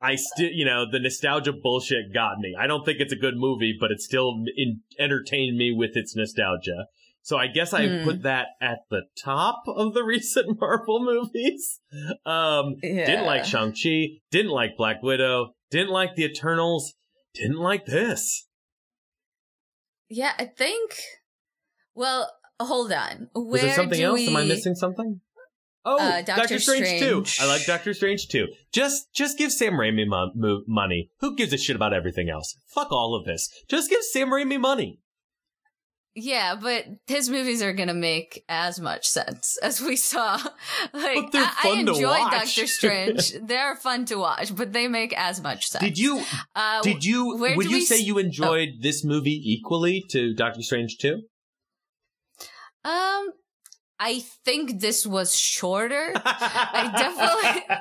I still, you know, the nostalgia bullshit got me. I don't think it's a good movie, but it still in- entertained me with its nostalgia. So I guess I mm. put that at the top of the recent Marvel movies. Um, yeah. didn't like Shang-Chi, didn't like Black Widow, didn't like the Eternals, didn't like this. Yeah, I think. Well, hold on. Where Was there something else? We... Am I missing something? Oh, uh, Doctor, Doctor Strange, Strange, too. I like Doctor Strange too. Just, just give Sam Raimi mo- mo- money. Who gives a shit about everything else? Fuck all of this. Just give Sam Raimi money. Yeah, but his movies are gonna make as much sense as we saw. Like, I, I enjoy Doctor Strange. They're fun to watch, but they make as much sense. Did you? Uh, did you? Would you say you enjoyed oh. this movie equally to Doctor Strange too? Um, I think this was shorter. I definitely,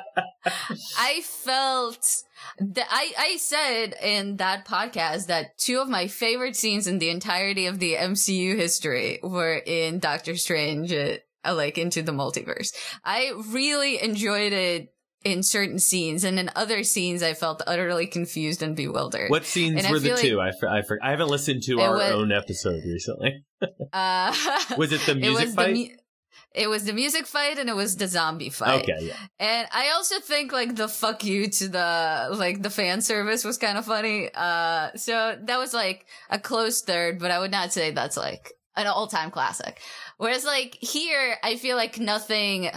I felt that I, I said in that podcast that two of my favorite scenes in the entirety of the MCU history were in Doctor Strange, uh, like into the multiverse. I really enjoyed it in certain scenes, and in other scenes, I felt utterly confused and bewildered. What scenes and were the two? I, I, I haven't listened to our was, own episode recently. uh, was it the music it fight? The, it was the music fight and it was the zombie fight. Okay, yeah. And I also think like the fuck you to the like the fan service was kind of funny. Uh so that was like a close third, but I would not say that's like an all-time classic. Whereas like here I feel like nothing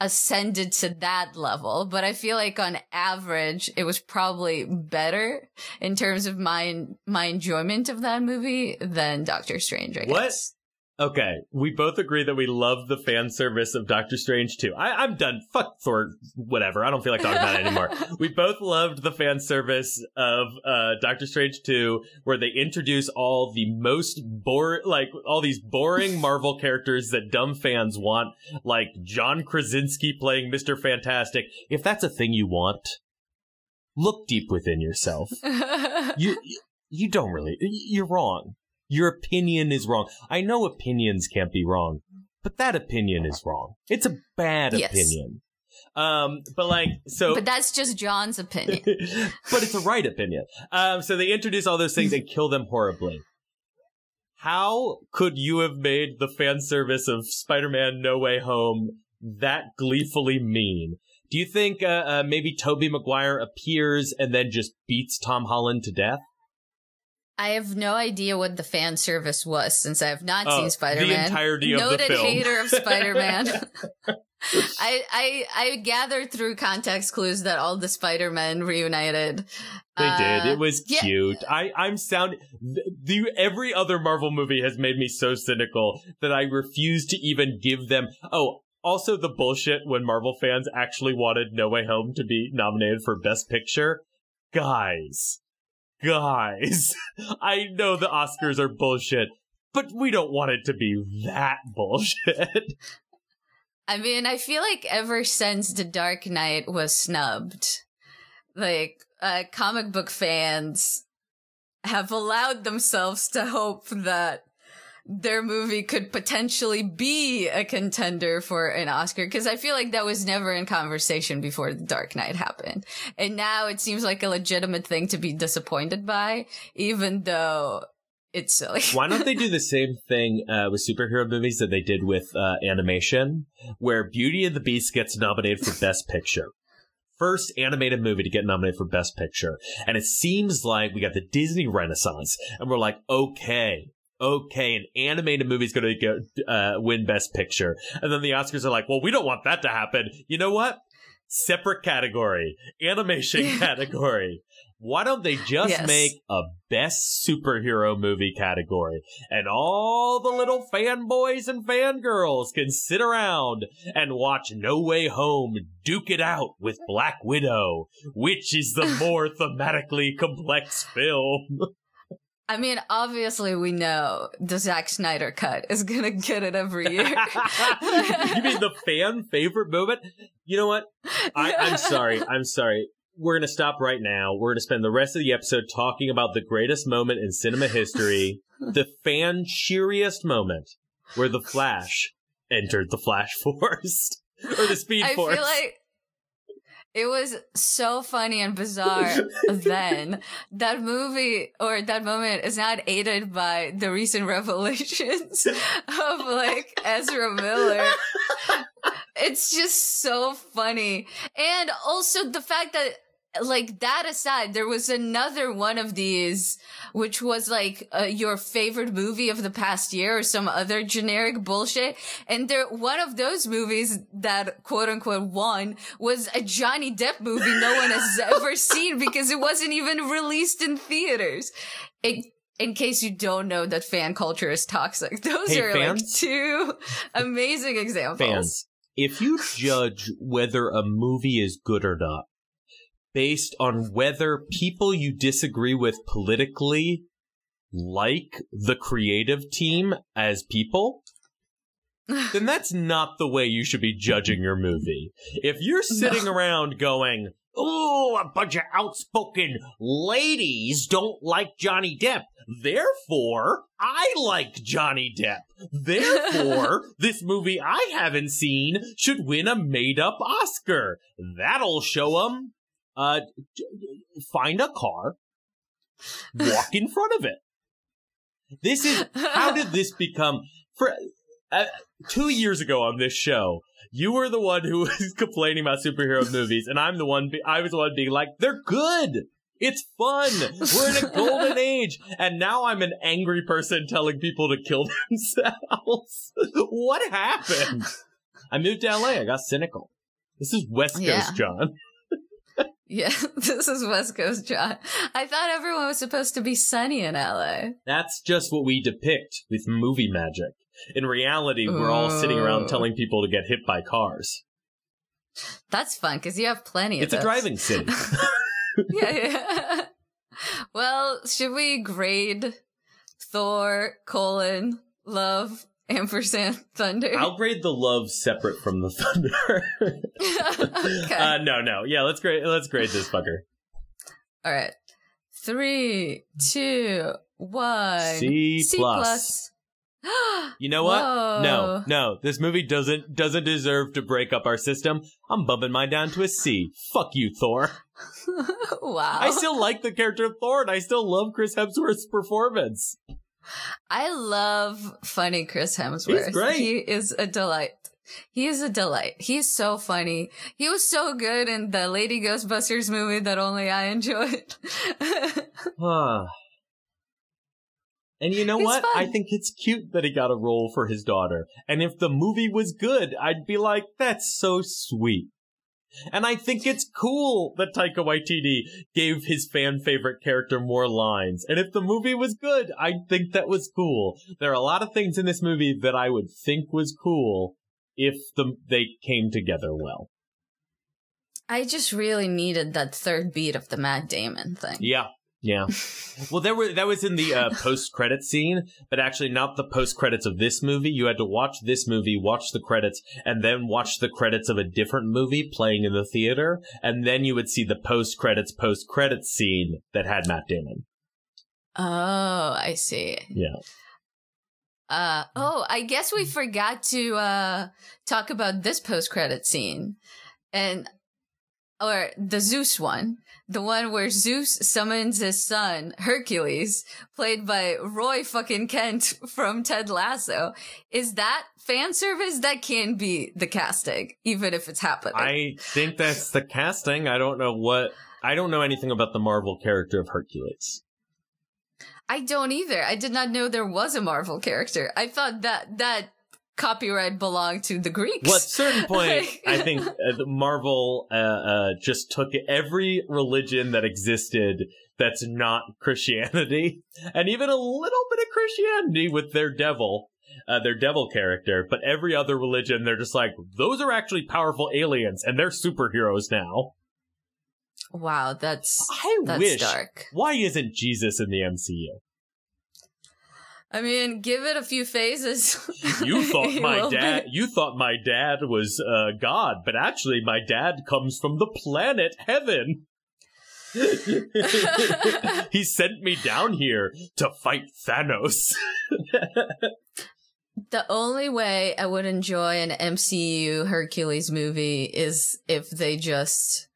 ascended to that level, but I feel like on average it was probably better in terms of my my enjoyment of that movie than Doctor Strange. I guess. Okay, we both agree that we love the fan service of Doctor Strange too. I, am done. Fuck Thor, whatever. I don't feel like talking about it anymore. we both loved the fan service of uh, Doctor Strange 2, where they introduce all the most bore, like all these boring Marvel characters that dumb fans want, like John Krasinski playing Mister Fantastic. If that's a thing you want, look deep within yourself. you you don't really. You're wrong. Your opinion is wrong. I know opinions can't be wrong, but that opinion is wrong. It's a bad yes. opinion. Um, but like, so. But that's just John's opinion. but it's a right opinion. Um, so they introduce all those things and kill them horribly. How could you have made the fan service of Spider-Man No Way Home that gleefully mean? Do you think uh, uh, maybe Tobey Maguire appears and then just beats Tom Holland to death? I have no idea what the fan service was since I have not Oh, seen Spider Man. the entirety of the Noted film. hater of Spider Man. I, I I gathered through context clues that all the Spider Men reunited. They Uh, did. It was yeah. cute. I, I'm sound. The, the every other Marvel movie has made me so cynical that I refuse to even give them. Oh, also the bullshit when Marvel fans actually wanted No Way Home to be nominated for Best Picture. Guys, guys, I know the Oscars are bullshit, but we don't want it to be that bullshit. I mean, I feel like ever since The Dark Knight was snubbed, like uh, comic book fans have allowed themselves to hope that their movie could potentially be a contender for an Oscar because I feel like that was never in conversation before The Dark Knight happened. And now it seems like a legitimate thing to be disappointed by, even though it's silly. Why don't they do the same thing uh, with superhero movies that they did with uh, animation, where Beauty and the Beast gets nominated for Best Picture? First animated movie to get nominated for Best Picture. And it seems like we got the Disney Renaissance, and we're like, okay. Okay, an animated movie is going to go uh, win Best Picture, and then the Oscars are like, "Well, we don't want that to happen." You know what? Separate category, animation category. Why don't they just Yes. make a best superhero movie category and all the little fanboys and fangirls can sit around and watch No Way Home duke it out with Black Widow, which is the more thematically complex film. I mean, obviously, we know the Zack Snyder cut is gonna get it every year. you mean the fan favorite moment? You know what? I, I'm sorry. I'm sorry. We're going to stop right now. We're going to spend the rest of the episode talking about the greatest moment in cinema history, the fan cheeriest moment where the Flash entered the Flash Force or the Speed I Force. feel like it was so funny and bizarre then. That movie or that moment is not aided by the recent revelations of like Ezra Miller. It's just so funny. And also the fact that like that aside, there was another one of these, which was like uh, your favorite movie of the past year or some other generic bullshit. And there, one of those movies that quote unquote won was a Johnny Depp movie no one has ever seen because it wasn't even released in theaters. It, in case you don't know that fan culture is toxic, those Hey, are fans? like two amazing examples. Fans, if you judge whether a movie is good or not based on whether people you disagree with politically like the creative team as people, then that's not the way you should be judging your movie. If you're sitting around going, Oh, a bunch of outspoken ladies don't like Johnny Depp. Therefore, I like Johnny Depp. Therefore, this movie I haven't seen should win a made up Oscar. That'll show them. Uh, find a car, walk in front of it. This is how did this become for uh, two years ago on this show you were the one who was complaining about superhero movies and i'm the one be- i was the one being like they're good. It's fun. We're in a golden age. And now i'm an angry person telling people to kill themselves. What happened? I moved to la i got cynical. This is west coast Yeah. john Yeah, this is West Coast John. I thought everyone was supposed to be sunny in LA. that's just what we depict with movie magic in reality we're all sitting around telling people to get hit by cars That's fun because you have plenty of it's a driving city yeah, yeah. well, should we grade Thor colon love ampersand thunder? I'll grade the love separate from the thunder. okay. uh, no, no. Yeah, let's grade. Let's grade this fucker. All right. Three, two, one. C C plus. plus. You know what? Whoa. No, no. This movie doesn't doesn't deserve to break up our system. I'm bumping mine down to a C. Fuck you, Thor. wow. I still like the character of Thor, and I still love Chris Hemsworth's performance. I love funny Chris Hemsworth. He's great. He is a delight. He is a delight. He's so funny. He was so good in the Lady Ghostbusters movie that only I enjoyed. And you know He's what? fun. I think it's cute that he got a role for his daughter. And if the movie was good, I'd be like, that's so sweet. And I think it's cool that Taika Waititi gave his fan favorite character more lines. And if the movie was good, I'd think that was cool. There are a lot of things in this movie that I would think was cool if the, they came together well. I just really needed that third beat of the Matt Damon thing. Yeah. Yeah. Well, there were that was in the uh, post credit scene, but actually not the post credits of this movie. You had to watch this movie, watch the credits, and then watch the credits of a different movie playing in the theater, and then you would see the post credits post credits scene that had Matt Damon. Oh, I see. Yeah. Uh oh, I guess we forgot to uh talk about this post credit scene. And or the Zeus one. The one where Zeus summons his son, Hercules, played by Roy fucking Kent from Ted Lasso. Is that fan service? That can be the casting, even if it's happening. I think that's the casting. I don't know what I don't know anything about the Marvel character of Hercules. I don't either. I did not know there was a Marvel character. I thought that that copyright belonged to the Greeks. Well, at a certain point, I think uh, Marvel uh, uh, just took every religion that existed that's not Christianity, and even a little bit of Christianity with their devil, uh, their devil character. But every other religion, they're just like, those are actually powerful aliens, and they're superheroes now. Wow, that's I that's wish. dark. Why isn't Jesus in the MCU? I mean, give it a few phases. You thought my will be. dad. You thought my dad was uh, God, but actually, my dad comes from the planet Heaven. he sent me down here to fight Thanos. The only way I would enjoy an MCU Hercules movie is if they just,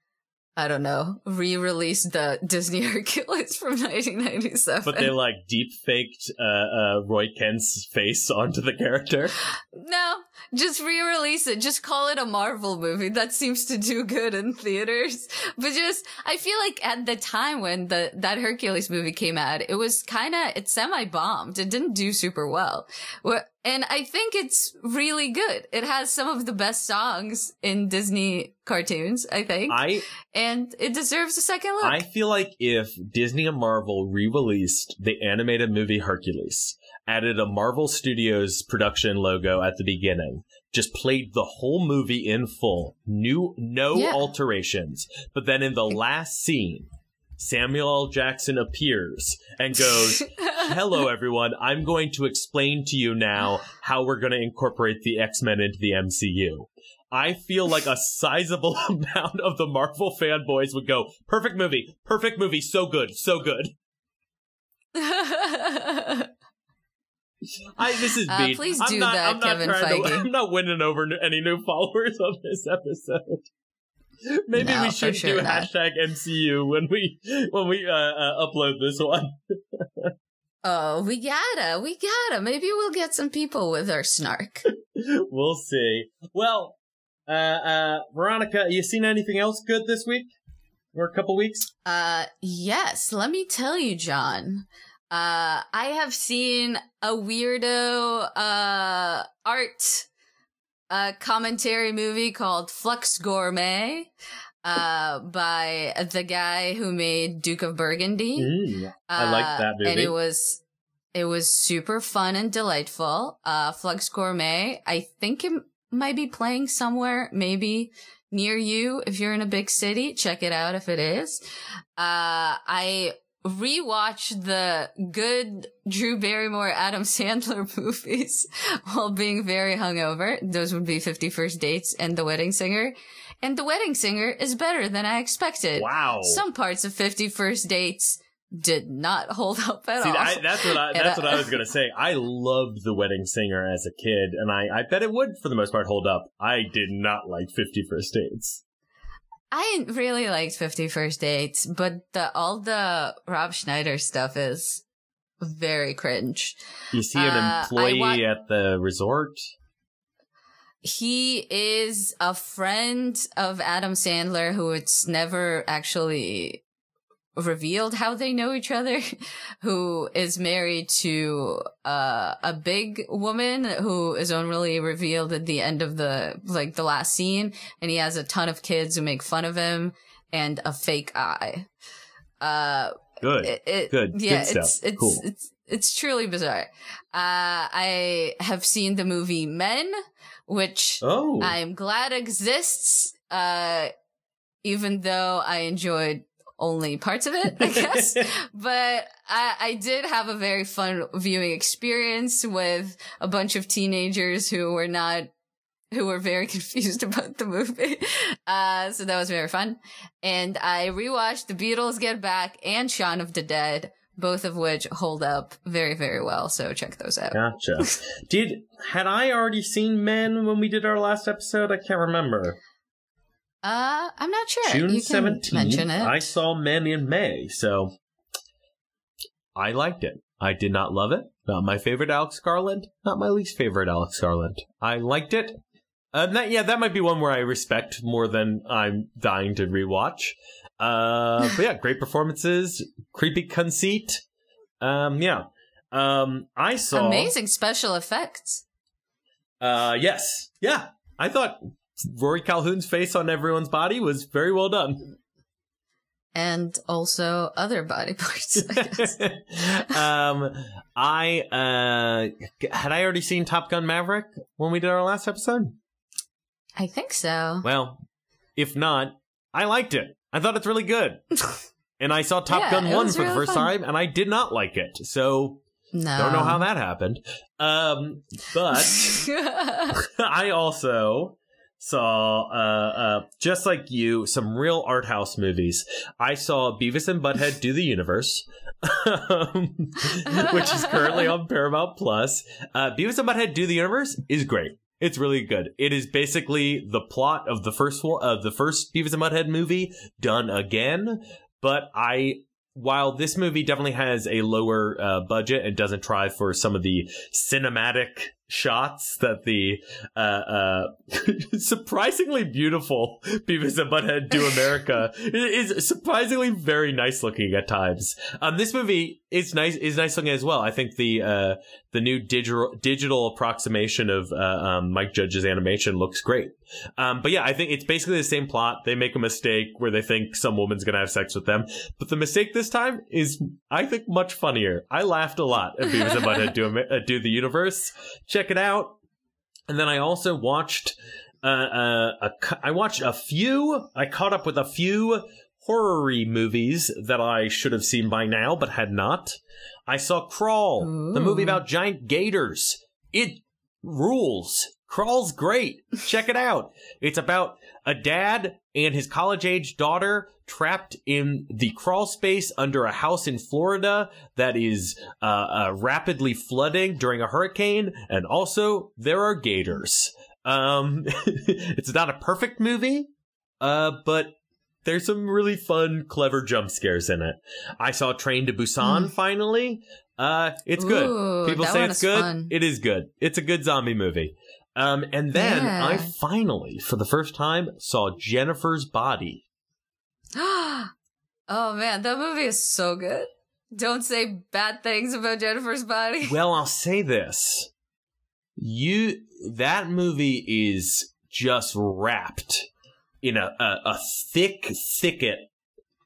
I don't know, re-release the Disney Hercules from 1997. but they like deep faked uh, uh, Roy Kent's face onto the character. No, just re-release it. Just call it a Marvel movie. That seems to do good in theaters. But just, I feel like at the time when the that Hercules movie came out, it was kind of it semi-bombed. It didn't do super well. Wha- And I think it's really good. It has some of the best songs in Disney cartoons, I think. I and it deserves a second look. I feel like if Disney and Marvel re-released the animated movie Hercules, added a Marvel Studios production logo at the beginning, just played the whole movie in full, new no Yeah. alterations, but then in the last scene, Samuel L. Jackson appears and goes, "Hello everyone, I'm going to explain to you now how we're going to incorporate the X-Men into the MCU." I feel like a sizable amount of the Marvel fanboys would go, perfect movie, perfect movie, so good, so good. I this is Uh, please I'm do not, that, I'm Kevin trying To, Feige. I'm not winning over any new followers on this episode. Maybe No, we should sure do not. hashtag MCU when we when we uh, uh, upload this one. oh, we gotta, we gotta. Maybe we'll get some people with our snark. we'll see. Well, uh, uh, Veronica, you seen anything else good this week or a couple weeks? Uh, yes, let me tell you, John. Uh, I have seen a weirdo, uh, art, uh, commentary movie called Flux Gourmet, uh, by the guy who made Duke of Burgundy. Mm, I like Uh, that movie. And it was, it was super fun and delightful. Uh, Flux Gourmet, I think it might be playing somewhere, maybe near you if you're in a big city. Check it out if it is. Uh, I rewatched the good Drew Barrymore, Adam Sandler movies while being very hungover. Those would be 50 First Dates and The Wedding Singer. And The Wedding Singer is better than I expected. wow. Some parts of 50 First Dates did not hold up at See, all. I, that's what I, that's I- what I was gonna say. I loved The Wedding Singer as a kid, and I, I bet it would, for the most part, hold up. I did not like Fifty First Dates. I really liked Fifty First Dates, but the all the Rob Schneider stuff is very cringe. You see an Uh, employee at the resort. he is a friend of Adam Sandler who it's never actually revealed how they know each other, who is married to uh, a big woman who is only revealed at the end of the like the last scene, and he has a ton of kids who make fun of him and a fake eye. Uh, good, it, it, good, yeah, good it's it's cool. it's it's truly bizarre. Uh, I have seen the movie Men, which oh. I'm glad exists. Uh, even though I enjoyed only parts of it, I guess. but I, I did have a very fun viewing experience with a bunch of teenagers who were not who were very confused about the movie. Uh, so that was very fun. And I rewatched The Beatles Get Back and Shaun of the Dead, both of which hold up very, very well. So check those out. Gotcha. did, had I already seen Men when we did our last episode? I can't remember. Uh, I'm not sure. June seventeenth. I saw Men in May, so I liked it. I did not love it. Not my favorite Alex Garland. Not my least favorite Alex Garland. I liked it. Uh, that, yeah, that might be one where I respect more than I'm dying to rewatch. Uh, but yeah, great performances, creepy conceit. Um, yeah. Um, I saw amazing special effects. Uh, yes, yeah. I thought Rory Calhoun's face on everyone's body was very well done. And also other body parts. I guess. um, I uh, had I already seen Top Gun Maverick when we did our last episode. I think so. Well, if not, I liked it. I thought it's really good. and I saw Top yeah, Gun 1 for really the first fun. time, and I did not like it. So, no. don't know how that happened. Um, but I also saw, uh, uh, just like you, some real art house movies. I saw Beavis and Butthead Do the Universe, which is currently on Paramount Plus. Uh, Beavis and Butthead Do the Universe is great. It's really good. It is basically the plot of the first one, of the first Beavis and Butthead movie done again. But I while this movie definitely has a lower uh, budget and doesn't try for some of the cinematic shots that the uh, uh, surprisingly beautiful Beavis and Butthead Do America is surprisingly very nice looking at times. Um, this movie is nice is nice looking as well. I think the uh, the new digital digital approximation of uh, um, Mike Judge's animation looks great. Um, but yeah, I think it's basically the same plot. They make a mistake where they think some woman's gonna have sex with them, but the mistake this time is, I think, much funnier. I laughed a lot at Beavis and Butthead do, uh, do the universe. Check it out. And then I also watched. Uh, uh, a, I watched a few. I caught up with a few horror movies that I should have seen by now, but had not. I saw Crawl, Ooh. the movie about giant gators. It rules. Crawl's great. Check it out. It's about a dad and his college age daughter trapped in the crawl space under a house in Florida that is uh, uh, rapidly flooding during a hurricane. And also, there are gators. Um, it's not a perfect movie, uh, but there's some really fun, clever jump scares in it. I saw Train to Busan mm. finally. Uh, it's Ooh, good. People say it's good. Fun. It is good. It's a good zombie movie. Um, and then yeah. I finally, for the first time, saw Jennifer's Body. Oh man, that movie is so good. Don't say bad things about Jennifer's Body. Well, I'll say this. You, that movie is just wrapped in a, a, a thick thicket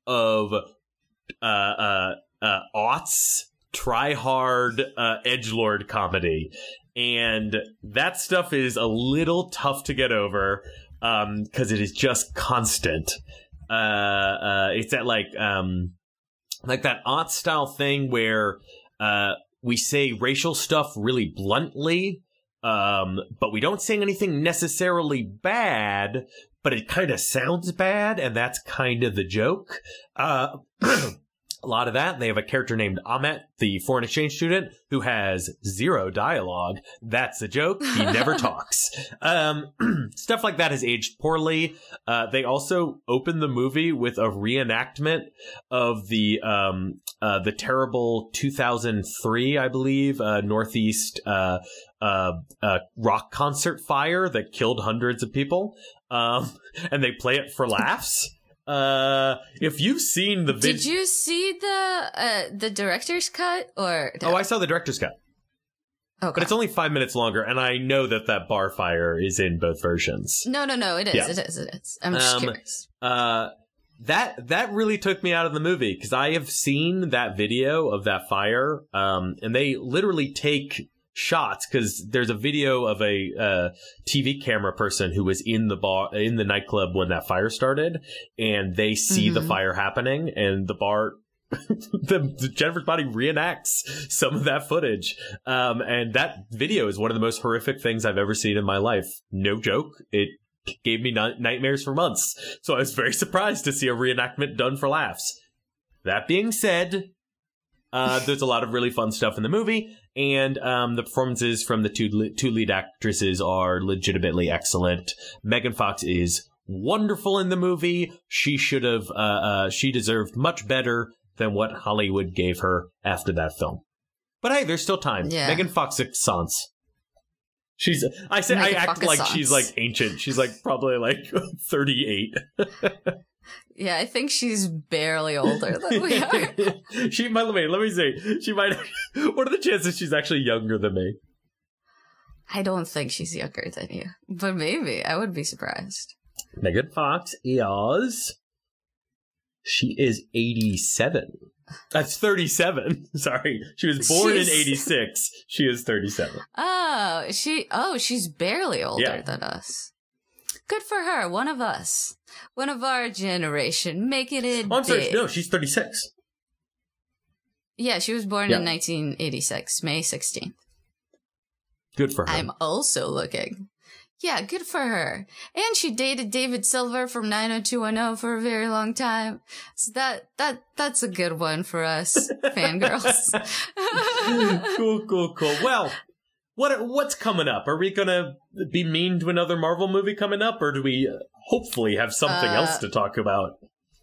of uh, uh, uh, aughts, try hard, uh, edge lord comedy, and that stuff is a little tough to get over um because it is just constant. Uh, uh, it's that like um, like that aught style thing where uh, we say racial stuff really bluntly. Um, but we don't say anything necessarily bad, but it kind of sounds bad, and that's kind of the joke. Uh, a lot of that. They have a character named Ahmet, the foreign exchange student, who has zero dialogue. That's a joke. He never talks. Um, stuff like that has aged poorly. Uh, they also open the movie with a reenactment of the um, uh, the terrible 2003, I believe, uh, Northeast uh, uh, uh, rock concert fire that killed hundreds of people. Um, and they play it for laughs. Uh, if you've seen the video, did you see the uh the director's cut or? Oh, I saw the director's cut. Okay. But it's only five minutes longer, and I know that that bar fire is in both versions. No, no, no, it is, yeah. it is, it is. I'm just um, curious. Uh, that that really took me out of the movie because I have seen that video of that fire, um, and they literally take shots because there's a video of a uh, TV camera person who was in the bar in the nightclub when that fire started, and they see mm-hmm. the fire happening, and the bar. the, the, Jennifer's body reenacts some of that footage, um, and that video is one of the most horrific things I've ever seen in my life. No joke. It gave me nightmares for months. So I was very surprised to see a reenactment done for laughs. That being said, uh, there's a lot of really fun stuff in the movie, and um, the performances from the two two lead actresses are legitimately excellent. Megan Fox is wonderful in the movie. She should have, uh, uh, she deserved much better than what Hollywood gave her after that film. But hey, there's still time. Yeah. Megan Fox sans. She's. I say Megan I act like she's like ancient. She's like probably like 38. Yeah, I think she's barely older than we are. she might let me let me see. She might what are the chances she's actually younger than me? I don't think she's younger than you. But maybe. I would be surprised. Megan Fox is she is 87. That's 37. Sorry. She was born she's... in 86. She is 37. Oh, she oh, she's barely older yeah. than us. Good for her. One of us. One of our generation. Making it oh, I'm sorry. No, she's 36. Yeah, she was born yeah. in 1986, May 16th. Good for her. I'm also looking. Yeah, good for her. And she dated David Silver from 90210 for a very long time. So that that that's a good one for us fangirls. cool, cool, cool. Well, what what's coming up? Are we gonna be mean to another Marvel movie coming up, or do we hopefully have something uh, else to talk about?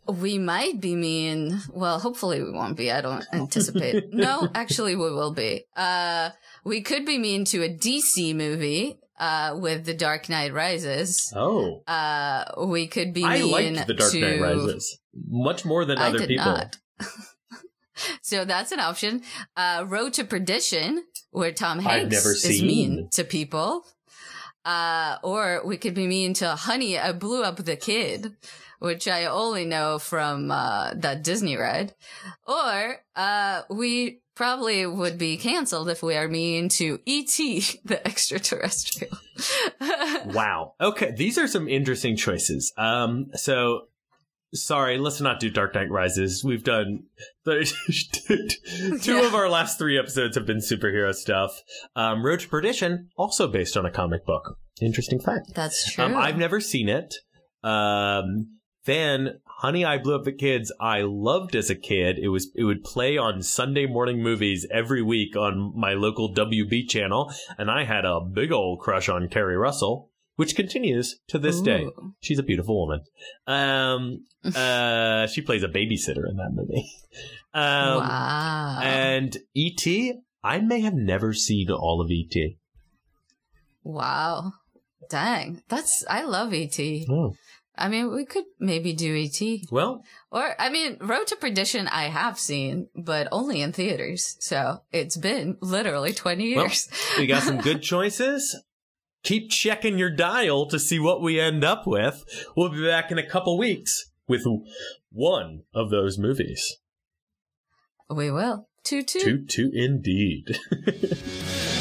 We might be mean. Well, hopefully we won't be. I don't anticipate. no, actually we will be. Uh, we could be mean to a DC movie. Uh, with The Dark Knight Rises. Oh. Uh, we could be I mean liked The Dark to... Knight Rises much more than I other people. So that's an option. Uh, Road to Perdition where Tom Hanks is mean to people. Uh, or we could be mean to Honey, I blew up the kid, which I only know from, uh, that Disney ride. Or, uh, we probably would be canceled if we are mean to E.T., the extraterrestrial. wow. Okay. These are some interesting choices. Um, so sorry, let's not do Dark Knight Rises. We've done two of our last three episodes have been superhero stuff. Um, Road to Perdition, also based on a comic book. Interesting fact. That's true. Um, I've never seen it. Um, then Honey, I Blew Up the Kids. I loved as a kid. It was it would play on Sunday morning movies every week on my local WB channel, and I had a big old crush on Keri Russell which continues to this Ooh. day. She's a beautiful woman. Um, uh, she plays a babysitter in that movie. Um, wow. And E.T., I may have never seen all of E.T. Wow. Dang. That's, I love E.T. Oh. I mean, we could maybe do E.T. Well, or I mean, Road to Perdition I have seen, but only in theaters. So it's been literally 20 years. Well, we got some good choices keep checking your dial to see what we end up with. We'll be back in a couple weeks with one of those movies. We will. Toot toot. Toot toot indeed.